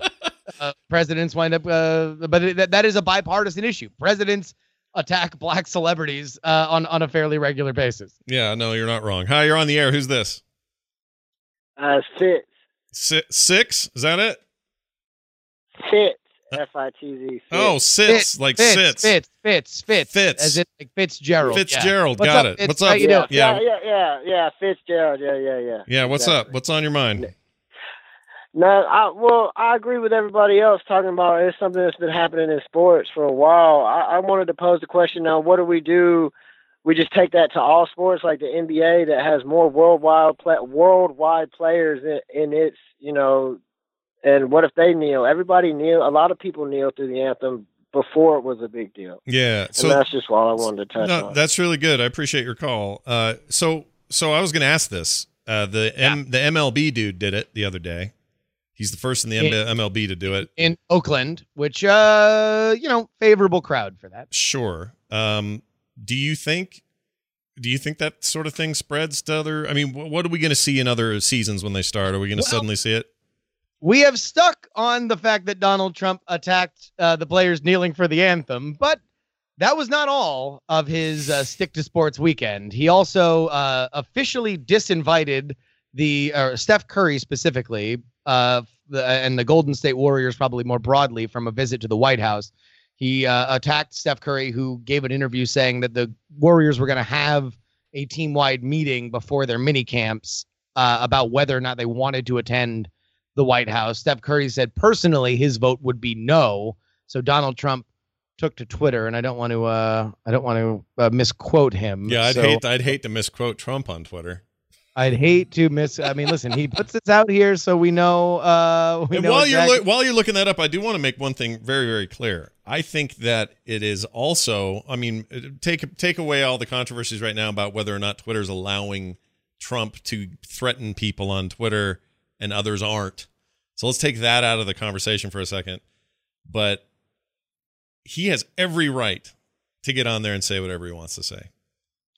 uh, presidents wind up, uh, but it, that, that is a bipartisan issue. Presidents attack black celebrities uh, on on a fairly regular basis. Yeah, no, you're not wrong. Hi, you're on the air. Who's this? Uh, Fitz. Si- six? Is that it? Fitz. F I T Z. Oh, sits like Fitz, sits. Fitz, Fitz, Fitz, Fitz. as in like Fitzgerald. Fitzgerald, What's got up, it. Fitz? What's How up? you? Yeah. yeah, yeah, yeah, yeah. Fitzgerald. Yeah, yeah, yeah. Yeah, what's up? What's on your mind? No, I, well, I agree with everybody else talking about it's something that's been happening in sports for a while. I, I wanted to pose the question now: What do we do? We just take that to all sports, like the NBA, that has more worldwide play, worldwide players in, in its, you know. And what if they kneel? Everybody kneel. A lot of people kneel through the anthem before it was a big deal. Yeah. And So that's just all I wanted to touch no, on. that's really good. I appreciate your call. Uh, so so I was going to ask this. Uh, the M, the MLB dude did it the other day. He's the first in the Yeah. MLB to do it. in Oakland, which uh, you know, favorable crowd for that. Sure. Um, do you think? Do you think that sort of thing spreads to other? I mean, what are we going to see in other seasons when they start? Are we going to Well- suddenly see it? We have stuck on the fact that Donald Trump attacked uh, the players kneeling for the anthem, but that was not all of his uh, stick to sports weekend. He also uh, officially disinvited the uh, Steph Curry specifically, uh, the, and the Golden State Warriors probably more broadly from a visit to the White House. He uh, attacked Steph Curry, who gave an interview saying that the Warriors were going to have a team-wide meeting before their mini camps uh, about whether or not they wanted to attend the White House. Steph Curry said personally his vote would be no. So Donald Trump took to Twitter, and I don't want to uh, I don't want to uh, misquote him. Yeah, I'd So hate I'd hate to misquote Trump on Twitter. I'd hate to miss. I mean, listen, he puts this out here so we know. Uh, we And know while exactly- you're loo- while you're looking that up, I do want to make one thing very very clear. I think that it is also. I mean, take take away all the controversies right now about whether or not Twitter's allowing Trump to threaten people on Twitter and others aren't. So let's take that out of the conversation for a second. But he has every right to get on there and say whatever he wants to say.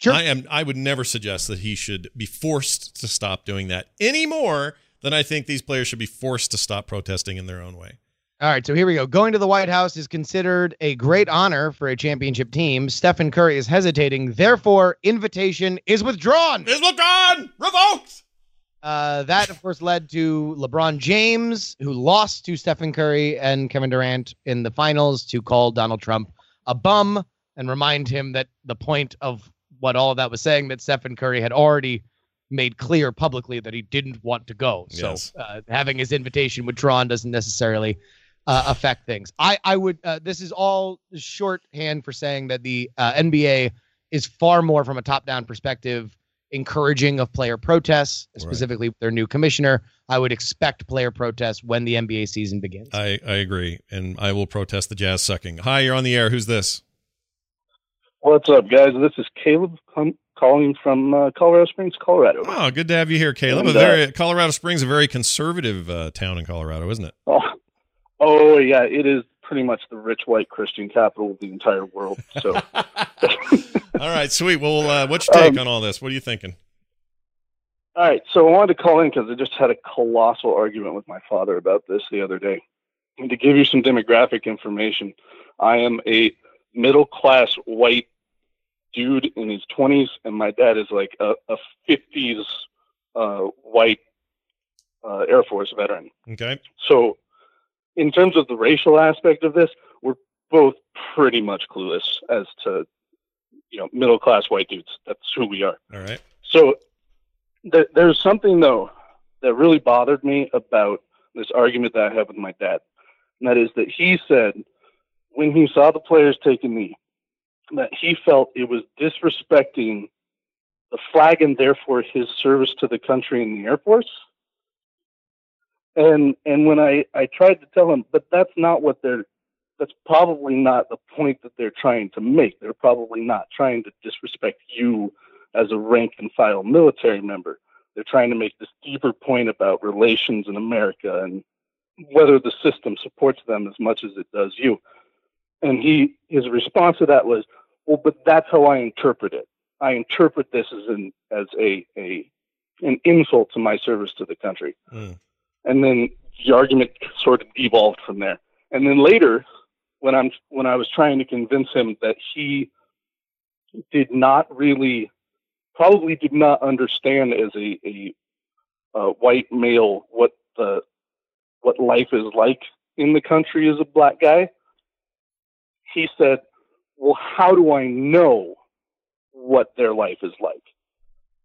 Sure. I am I would never suggest that he should be forced to stop doing that any more than I think these players should be forced to stop protesting in their own way. All right, so here we go. Going to the White House is considered a great honor for a championship team. Stephen Curry is hesitating. Therefore, invitation is withdrawn. Is withdrawn, revoked. Uh, that, of course, led to LeBron James, who lost to Stephen Curry and Kevin Durant in the finals, to call Donald Trump a bum and remind him that the point of what all of that was saying that Stephen Curry had already made clear publicly that he didn't want to go. So Yes. uh, having his invitation withdrawn doesn't necessarily uh, affect things. I, I would. Uh, this is all shorthand for saying that the uh, NBA is far more from a top-down perspective encouraging of player protests, specifically with their new commissioner. I would expect player protests when the NBA season begins. I, I agree, and I will protest the Jazz sucking. Hi, you're on the air. Who's this? What's up, guys? This is Caleb com- calling from uh, Colorado Springs, Colorado. Oh, good to have you here, Caleb. And, uh, very Colorado Springs, is a very conservative uh, town in Colorado, isn't it? Oh, oh, yeah, it is pretty much the rich white Christian capital of the entire world. So, [laughs] All right, sweet. Well, uh, what's your take Um, on all this? What are you thinking? all right. So I wanted to call in because I just had a colossal argument with my father about this the other day. And to give you some demographic information, I am a middle class white dude in his 20s, and my dad is like a, a 50s uh, white uh, Air Force veteran. Okay. So, in terms of the racial aspect of this, we're both pretty much clueless as to, you know, middle class white dudes. That's who we are. All right. So, th- there's something though that really bothered me about this argument that I have with my dad, and that is that he said when he saw the players take a knee, that he felt it was disrespecting the flag and therefore his service to the country in the Air Force. And and when I I tried to tell him, but that's not what they're that's probably not the point that they're trying to make. They're probably not trying to disrespect you as a rank and file military member. They're trying to make this deeper point about relations in America and whether the system supports them as much as it does you. And he his response to that was, well, but that's how I interpret it. I interpret this as an as a a an insult to my service to the country. Mm. and then the argument sort of evolved from there. And then later, when I'm when I was trying to convince him that he did not really, probably did not understand as a, a, a white male what the what life is like in the country as a black guy. He said, "Well, how do I know what their life is like?"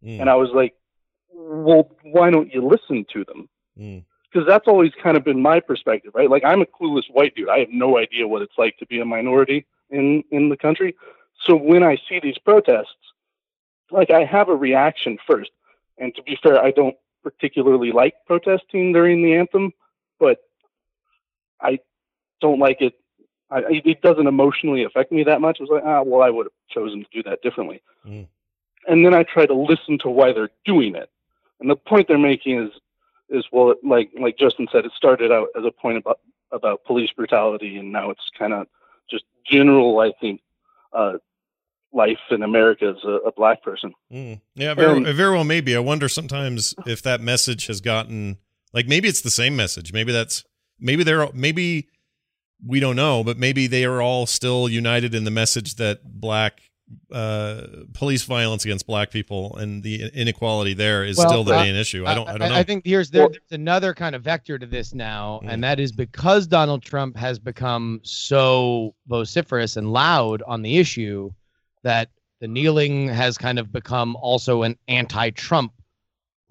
Mm. And I was like, "Well, why don't you listen to them?" Mm. because that's always kind of been my perspective, right? Like I'm a clueless white dude. I have no idea what it's like to be a minority in in the country. So when I see these protests, like I have a reaction first. And to be fair, I don't particularly like protesting during the anthem, but I don't like it. I, it doesn't emotionally affect me that much. I was like, ah, well, I would have chosen to do that differently. Mm. And then I try to listen to why they're doing it. And the point they're making is is well, like like Justin said, it started out as a point about about police brutality, and now it's kind of just general. I think uh, life in America as a, a black person. Mm. Yeah, very, Um, very well maybe. I wonder sometimes if that message has gotten like maybe it's the same message. Maybe that's maybe they're maybe we don't know, but maybe they are all still united in the message that black uh police violence against black people and the inequality there is Well, still the uh, main issue. I don't I don't know. I think here's there, there's another kind of vector to this now, Mm. and that is because Donald Trump has become so vociferous and loud on the issue that the kneeling has kind of become also an anti-Trump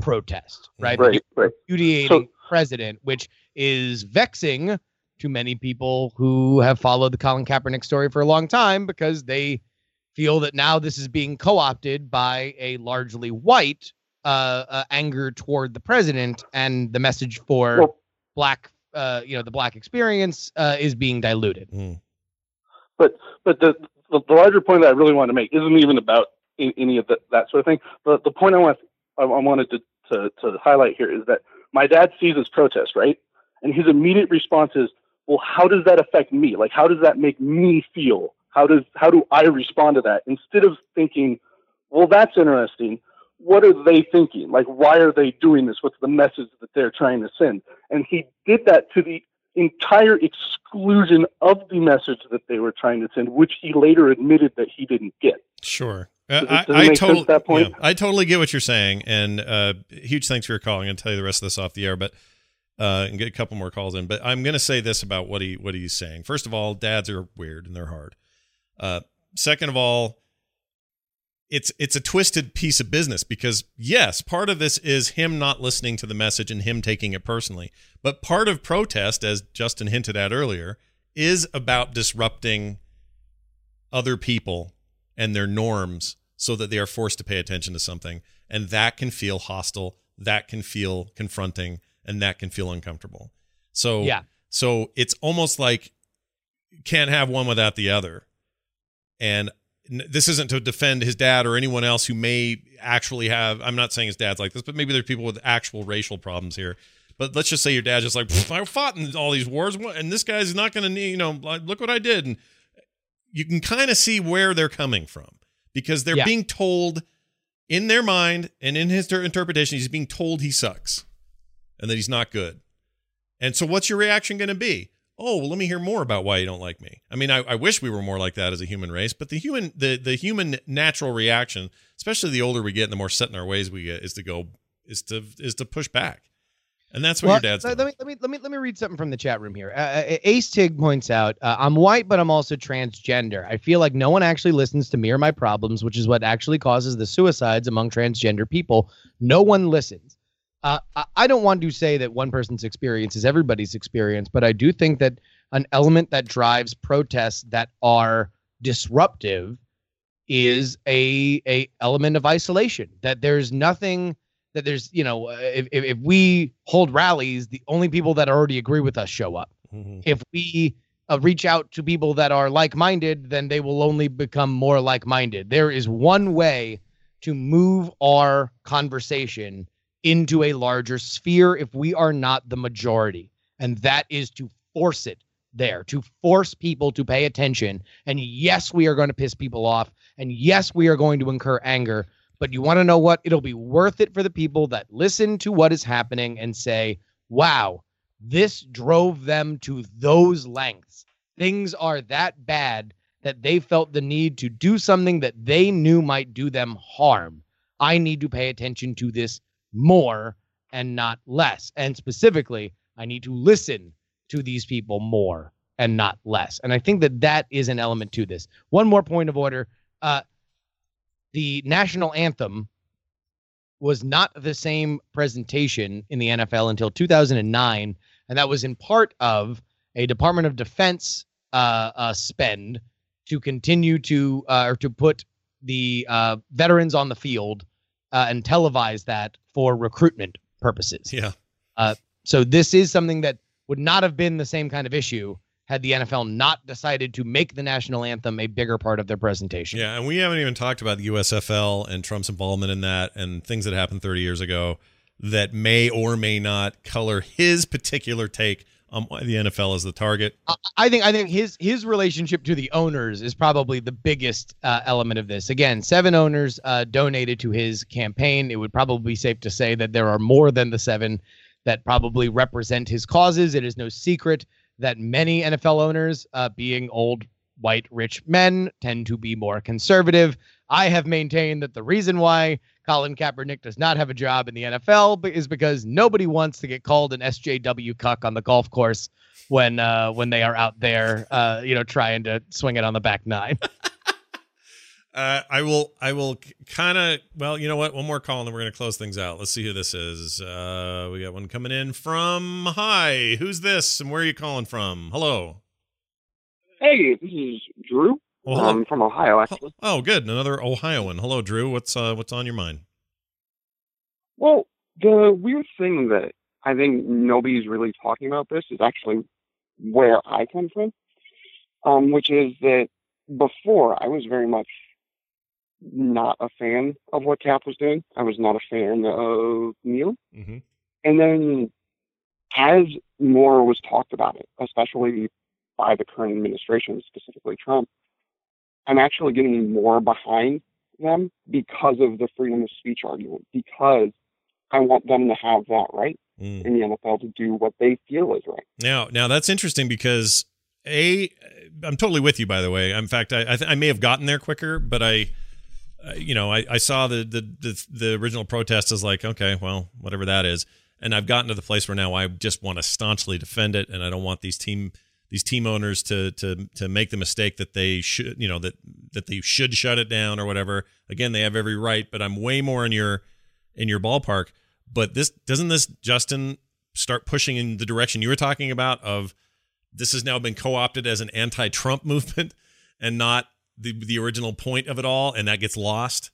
protest, right? Right, right. Repudiating president, which is vexing to many people who have followed the Colin Kaepernick story for a long time because they feel that now this is being co-opted by a largely white uh, uh, anger toward the president, and the message for Well- black, uh, you know, the black experience uh, is being diluted. Mm. But but the, the the larger point that I really want to make isn't even about a- any of the, that sort of thing. The the point I want I, I wanted to, to to highlight here is that my dad sees this protest right, and his immediate response is, well, how does that affect me? Like, how does that make me feel? How does how do I respond to that? Instead of thinking, well, that's interesting. What are they thinking? Like, why are they doing this? What's the message that they're trying to send? And he did that to the entire exclusion of the message that they were trying to send, which he later admitted that he didn't get. Sure. Uh, I, I totally, at that point? yeah, I totally get what you're saying, and uh, huge thanks for your call. I'm going to tell you the rest of this off the air, but uh, and get a couple more calls in. But I'm going to say this about what he what he's saying. First of all, dads are weird and they're hard. Uh, second of all, it's it's a twisted piece of business because yes, part of this is him not listening to the message and him taking it personally, but part of protest, as Justin hinted at earlier, is about disrupting other people and their norms so that they are forced to pay attention to something. And that can feel hostile, that can feel confronting, and that can feel uncomfortable. So, Yeah. so it's almost like can't have one without the other. And this isn't to defend his dad or anyone else who may actually have, I'm not saying his dad's like this, but maybe there's people with actual racial problems here. But let's just say your dad's just like, I fought in all these wars, and this guy's not going to need, you know, look what I did. And you can kind of see where they're coming from because they're Yeah. being told in their mind and in his ter- interpretation, he's being told he sucks and that he's not good. And so, what's your reaction going to be? Oh, well, let me hear more about why you don't like me. I mean, I, I wish we were more like that as a human race, but the human, the the human natural reaction, especially the older we get and the more set in our ways we get, is to go, is to is to push back, and that's what Well, your dad's let, let me let me let me let me read something from the chat room here. Uh, uh, Ace Tig points out, uh, "I'm white, but I'm also transgender. I feel like no one actually listens to me or my problems, which is what actually causes the suicides among transgender people. No one listens. Uh, I, don't want to say that one person's experience is everybody's experience, but I do think that an element that drives protests that are disruptive is a a element of isolation. That there's nothing." that there's you know if, if we hold rallies the only people that already agree with us show up Mhm. if we uh, reach out to people that are like-minded then they will only become more like-minded there is one way to move our conversation into a larger sphere if we are not the majority and that is to force it there to force people to pay attention and yes we are going to piss people off and yes we are going to incur anger but you want to know what? It'll be worth it for the people that listen to what is happening and say, wow, this drove them to those lengths. Things are that bad that they felt the need to do something that they knew might do them harm. I need to pay attention to this more and not less. And specifically, I need to listen to these people more and not less. And I think that that is an element to this. One more point of order. Uh, the national anthem was not the same presentation in the NFL until 2009, and that was in part of a Department of Defense uh, uh, spend to continue to uh, or to put the uh, veterans on the field uh, and televise that for recruitment purposes. Yeah. Uh, so this is something that would not have been the same kind of issue had the NFL not decided to make the national anthem a bigger part of their presentation. Yeah, and we haven't even talked about the USFL and Trump's involvement in that and things that happened 30 years ago that may or may not color his particular take why the NFL is the target. I think I think his his relationship to the owners is probably the biggest uh, element of this. Again, seven owners uh, donated to his campaign. It would probably be safe to say that there are more than the seven that probably represent his causes. It is no secret that many NFL owners, uh, being old white rich men, tend to be more conservative. I have maintained that the reason why Colin Kaepernick does not have a job in the NFL is because nobody wants to get called an SJW cuck on the golf course when uh, when they are out there, uh, you know, trying to swing it on the back nine. [laughs] Uh, I will. I will kind of. Well, you know what? One more call, and then we're going to close things out. Let's see who this is. Uh, we got one coming in from. Hi, who's this, and where are you calling from? Hello. Hey, this is Drew. Well, hello. um, from Ohio, actually. Oh, good. Another Ohioan. Hello, Drew. What's uh, what's on your mind? Well, the weird thing that I think nobody's really talking about this is actually where I come from, um, which is that before I was very much not a fan of what Cap was doing. I was not a fan of Neil. Mm-hmm. And then as more was talked about it, especially by the current administration, specifically Trump, I'm actually getting more behind them because of the freedom of speech argument, because I want them to have that right Mm. in the NFL to do what they feel is right. Now, now that's interesting because a, I'm totally with you. By the way, in fact, I I, th- I may have gotten there quicker, but I, uh, you know, I, I saw the, the the the original protest as like, okay, well, whatever that is, and I've gotten to the place where now I just want to staunchly defend it, and I don't want these team these team owners to to to make the mistake that they should, you know, that that they should shut it down or whatever. Again, they have every right, but I'm way more in your in your ballpark. But this doesn't this Justin start pushing in the direction you were talking about of this has now been co-opted as an anti-Trump [laughs] movement and not the the original point of it all, and that gets lost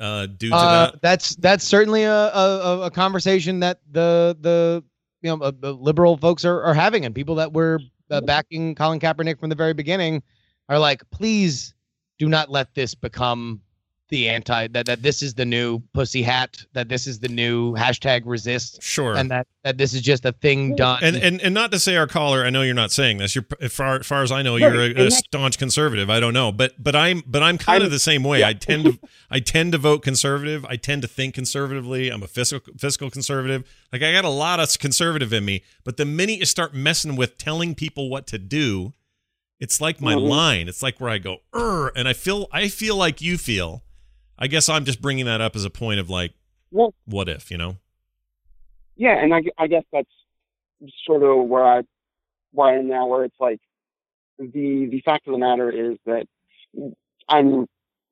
uh, due to Uh, that. that's that's certainly a, a a conversation that the the you know uh, the liberal folks are, are having, and people that were uh, backing Colin Kaepernick from the very beginning are like, please do not let this become the anti that that this is the new pussy hat, that this is the new hashtag resist, Sure. and that that this is just a thing done. and and and not to say our caller, I know you're not saying this. You're as far, as far as I know, you're a, a staunch conservative. I don't know, but but I'm but I'm kind of I'm- the same way. yeah. I tend to I tend to vote conservative. I tend to think conservatively. I'm a fiscal fiscal conservative. Like I got a lot of conservative in me, but the minute you start messing with telling people what to do, it's like my line. It's like where I go, er, and I feel I feel like you feel. I guess I'm just bringing that up as a point of like, Well, what if, you know? yeah, and I, I guess that's sort of where I where I am now, where it's like the the fact of the matter is that I'm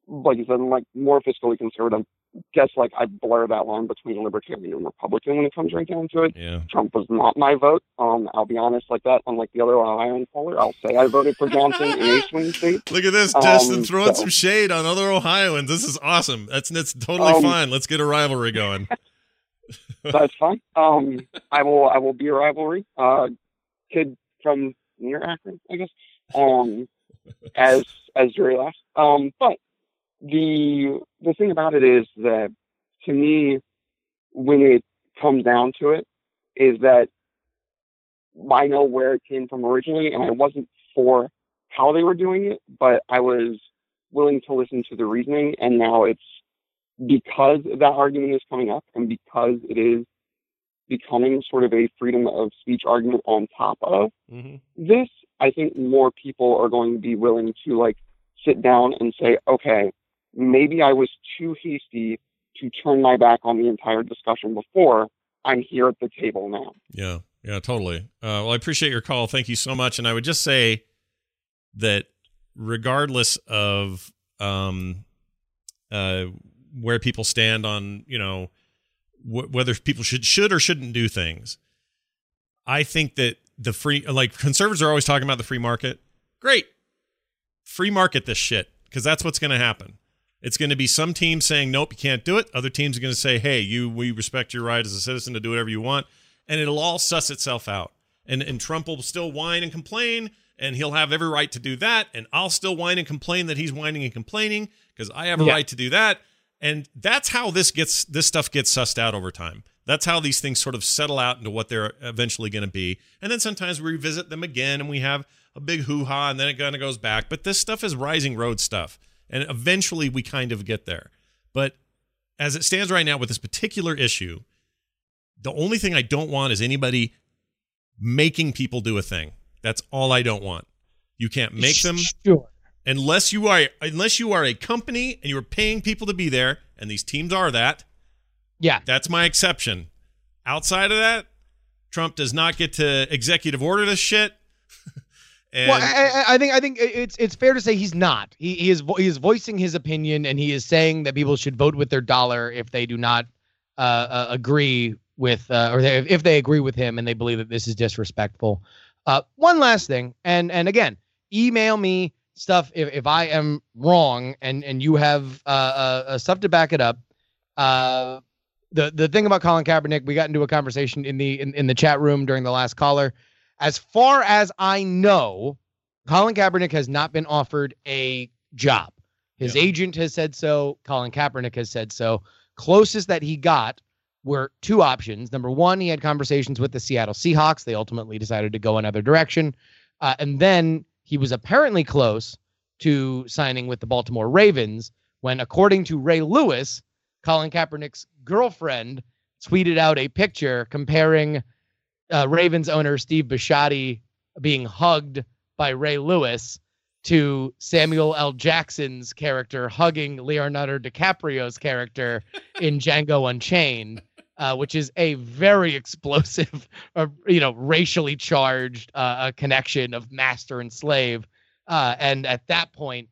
like you said, I'm like more fiscally conservative. Guess like I blur that line between libertarian and Republican when it comes right down to it. Yeah. Trump was not my vote. Um, I'll be honest like that. Unlike the other Ohioan caller, I'll say I voted for Johnson in a swing state. Look at this, Um, Justin throwing so- some shade on other Ohioans. This is awesome. That's that's totally Um, fine. Let's get a rivalry going. [laughs] That's fine. Um, I will I will be a rivalry. Uh, kid from near Akron, I guess. Um, as as jury laughs. Um, but the the thing about it is that to me, when it comes down to it, is that I know where it came from originally, and I wasn't for how they were doing it, but I was willing to listen to the reasoning, and now it's because that argument is coming up and because it is becoming sort of a freedom of speech argument on top of Mhm. this, I think more people are going to be willing to like sit down and say, okay, maybe I was too hasty to turn my back on the entire discussion before. I'm here at the table now. Yeah, yeah, totally. Uh, well, I appreciate your call. Thank you so much. And I would just say that regardless of um, uh, where people stand on, you know, wh- whether people should should or shouldn't do things, I think that the free like conservatives are always talking about the free market. Great, free market this shit because that's what's going to happen. It's going to be some teams saying nope, you can't do it. Other teams are going to say, hey, you we respect your right as a citizen to do whatever you want, and it'll all suss itself out. And and Trump will still whine and complain, and he'll have every right to do that, and I'll still whine and complain that he's whining and complaining because I have a Yeah. right to do that. And that's how this gets this stuff gets sussed out over time. That's how these things sort of settle out into what they're eventually going to be. And then sometimes we revisit them again and we have a big hoo ha and then it kind of goes back. But this stuff is rising road stuff. And eventually we kind of get there. But as it stands right now with this particular issue, the only thing I don't want is anybody making people do a thing. That's all I don't want. You can't make them Sure. unless you are unless you are a company and you're paying people to be there and these teams are that Yeah. that's my exception outside of that trump does not get to executive order this shit [laughs] and well, I, I- think I think it's it's fair to say he's not. He, he is he is voicing his opinion, and he is saying that people should vote with their dollar if they do not uh, uh, agree with, uh, or they, if they agree with him and they believe that this is disrespectful. Uh, one last thing, and and again, email me stuff if, if I am wrong, and and you have uh, uh, stuff to back it up. The the thing about Colin Kaepernick, we got into a conversation in the in, in the chat room during the last caller. As far as I know, Colin Kaepernick has not been offered a job. His agent has said so. Colin Kaepernick has said so. Closest that he got were two options. Number one, he had conversations with the Seattle Seahawks. They ultimately decided to go another direction. Uh, and then he was apparently close to signing with the Baltimore Ravens when, according to Ray Lewis, Colin Kaepernick's girlfriend tweeted out a picture comparing uh, Ravens owner Steve Bisciotti being hugged by Ray Lewis to Samuel L. Jackson's character hugging Leonardo DiCaprio's character in [laughs] Django Unchained, uh, which is a very explosive, uh, you know, racially charged uh, uh, connection of master and slave. Uh, and at that point,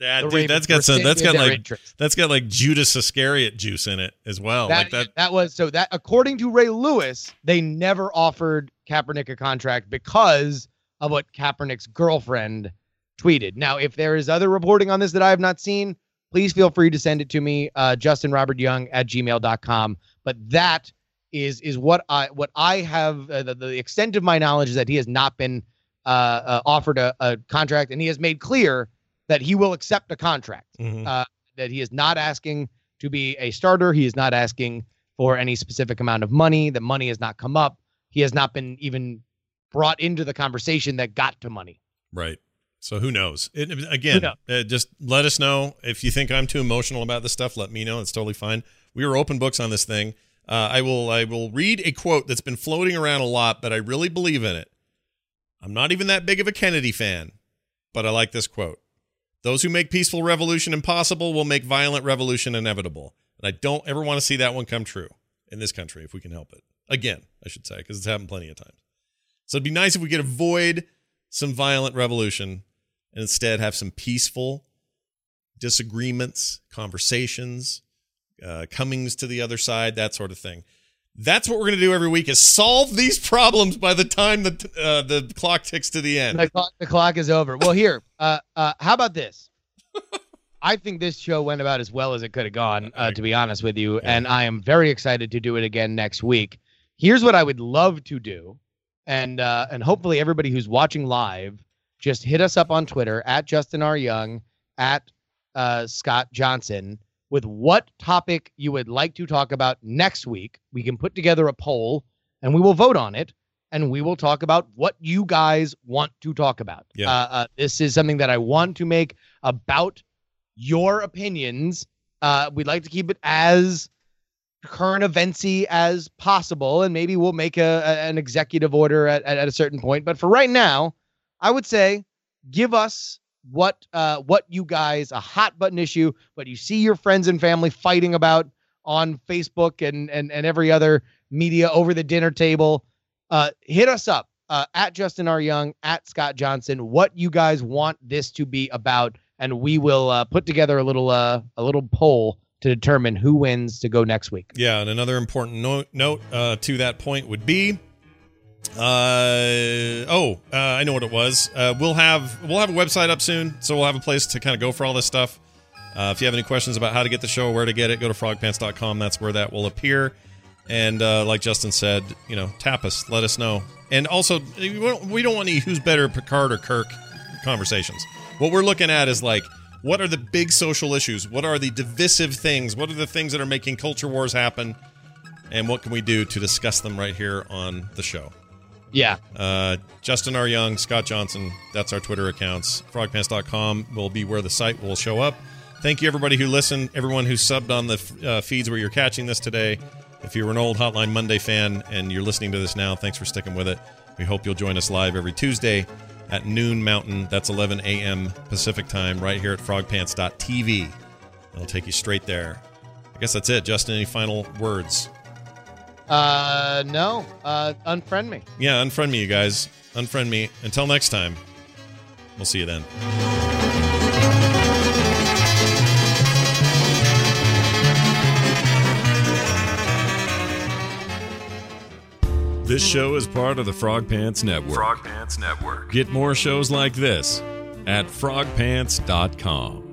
that, the dude, that's got some that's got like interest. that's got like judas iscariot juice in it as well that, like that that was so that according to Ray Lewis, they never offered Kaepernick a contract because of what Kaepernick's girlfriend tweeted. Now, if there is other reporting on this that I have not seen, please feel free to send it to me, uh, Justin Robert Young at gmail.com. But that is is what I what I have uh, the, the extent of my knowledge is that he has not been uh, uh, offered a, a contract, and he has made clear that he will accept a contract. Mhm. Uh, that he is not asking to be a starter. He is not asking for any specific amount of money. The money has not come up. He has not been even brought into the conversation that got to money. Right. So who knows? It, again, knows? uh, just let us know if you think I'm too emotional about this stuff. Let me know. It's totally fine. We are open books on this thing. Uh, I will. I will read a quote that's been floating around a lot, but I really believe in it. I'm not even that big of a Kennedy fan, but I like this quote. Those who make peaceful revolution impossible will make violent revolution inevitable. And I don't ever want to see that one come true in this country if we can help it. Again, I should say, because it's happened plenty of times. So it'd be nice if we could avoid some violent revolution and instead have some peaceful disagreements, conversations, uh, comings to the other side, that sort of thing. That's what we're going to do every week is solve these [laughs] problems by the time the uh, the clock ticks to the end. The clock, the clock is over. Well, here, uh, uh, how about this? I think this show went about as well as it could have gone, uh, to be honest with you, and I am very excited to do it again next week. Here's what I would love to do, and uh, and hopefully everybody who's watching live, just hit us up on Twitter at Justin R Young at uh, Scott Johnson with what topic you would like to talk about next week. We can put together a poll, and we will vote on it and we will talk about what you guys want to talk about. Yeah. Uh, uh, this is something that I want to make about your opinions. Uh, we'd like to keep it as current eventsy as possible, and maybe we'll make a, a an executive order at, at, at a certain point. But for right now, I would say give us what uh what you guys a hot button issue, but you see your friends and family fighting about on Facebook and and and every other media over the dinner table. Uh, hit us up uh, at Justin R. Young, at Scott Johnson, what you guys want this to be about, and we will uh, put together a little uh, a little poll to determine who wins to go next week. Yeah, and another important note note uh, to that point would be, uh, oh, uh, I know what it was. Uh, we'll have we'll have a website up soon, so we'll have a place to kind of go for all this stuff. Uh, if you have any questions about how to get the show, where to get it, go to frogpants.com. That's where that will appear. And uh, like Justin said, you know, tap us, let us know. And also, we don't, we don't want any who's better, Picard or Kirk conversations. What we're looking at is like, what are the big social issues? What are the divisive things? What are the things that are making culture wars happen? And what can we do to discuss them right here on the show? Yeah. Uh, Justin R. Young, Scott Johnson, that's our Twitter accounts. Frogpants.com will be where the site will show up. Thank you, everybody who listened, everyone who subbed on the uh, feeds where you're catching this today. If you're an old Hotline Monday fan and you're listening to this now, thanks for sticking with it. We hope you'll join us live every Tuesday at noon Mountain. That's 11 a.m. Pacific time, right here at frogpants.tv. It'll take you straight there. I guess that's it. Justin, any final words? Uh, no. Uh, unfriend me. Yeah, unfriend me, you guys. Unfriend me. Until next time, we'll see you then. This show is part of the Frog Pants Network. Frog Pants Network. Get more shows like this at frogpants.com.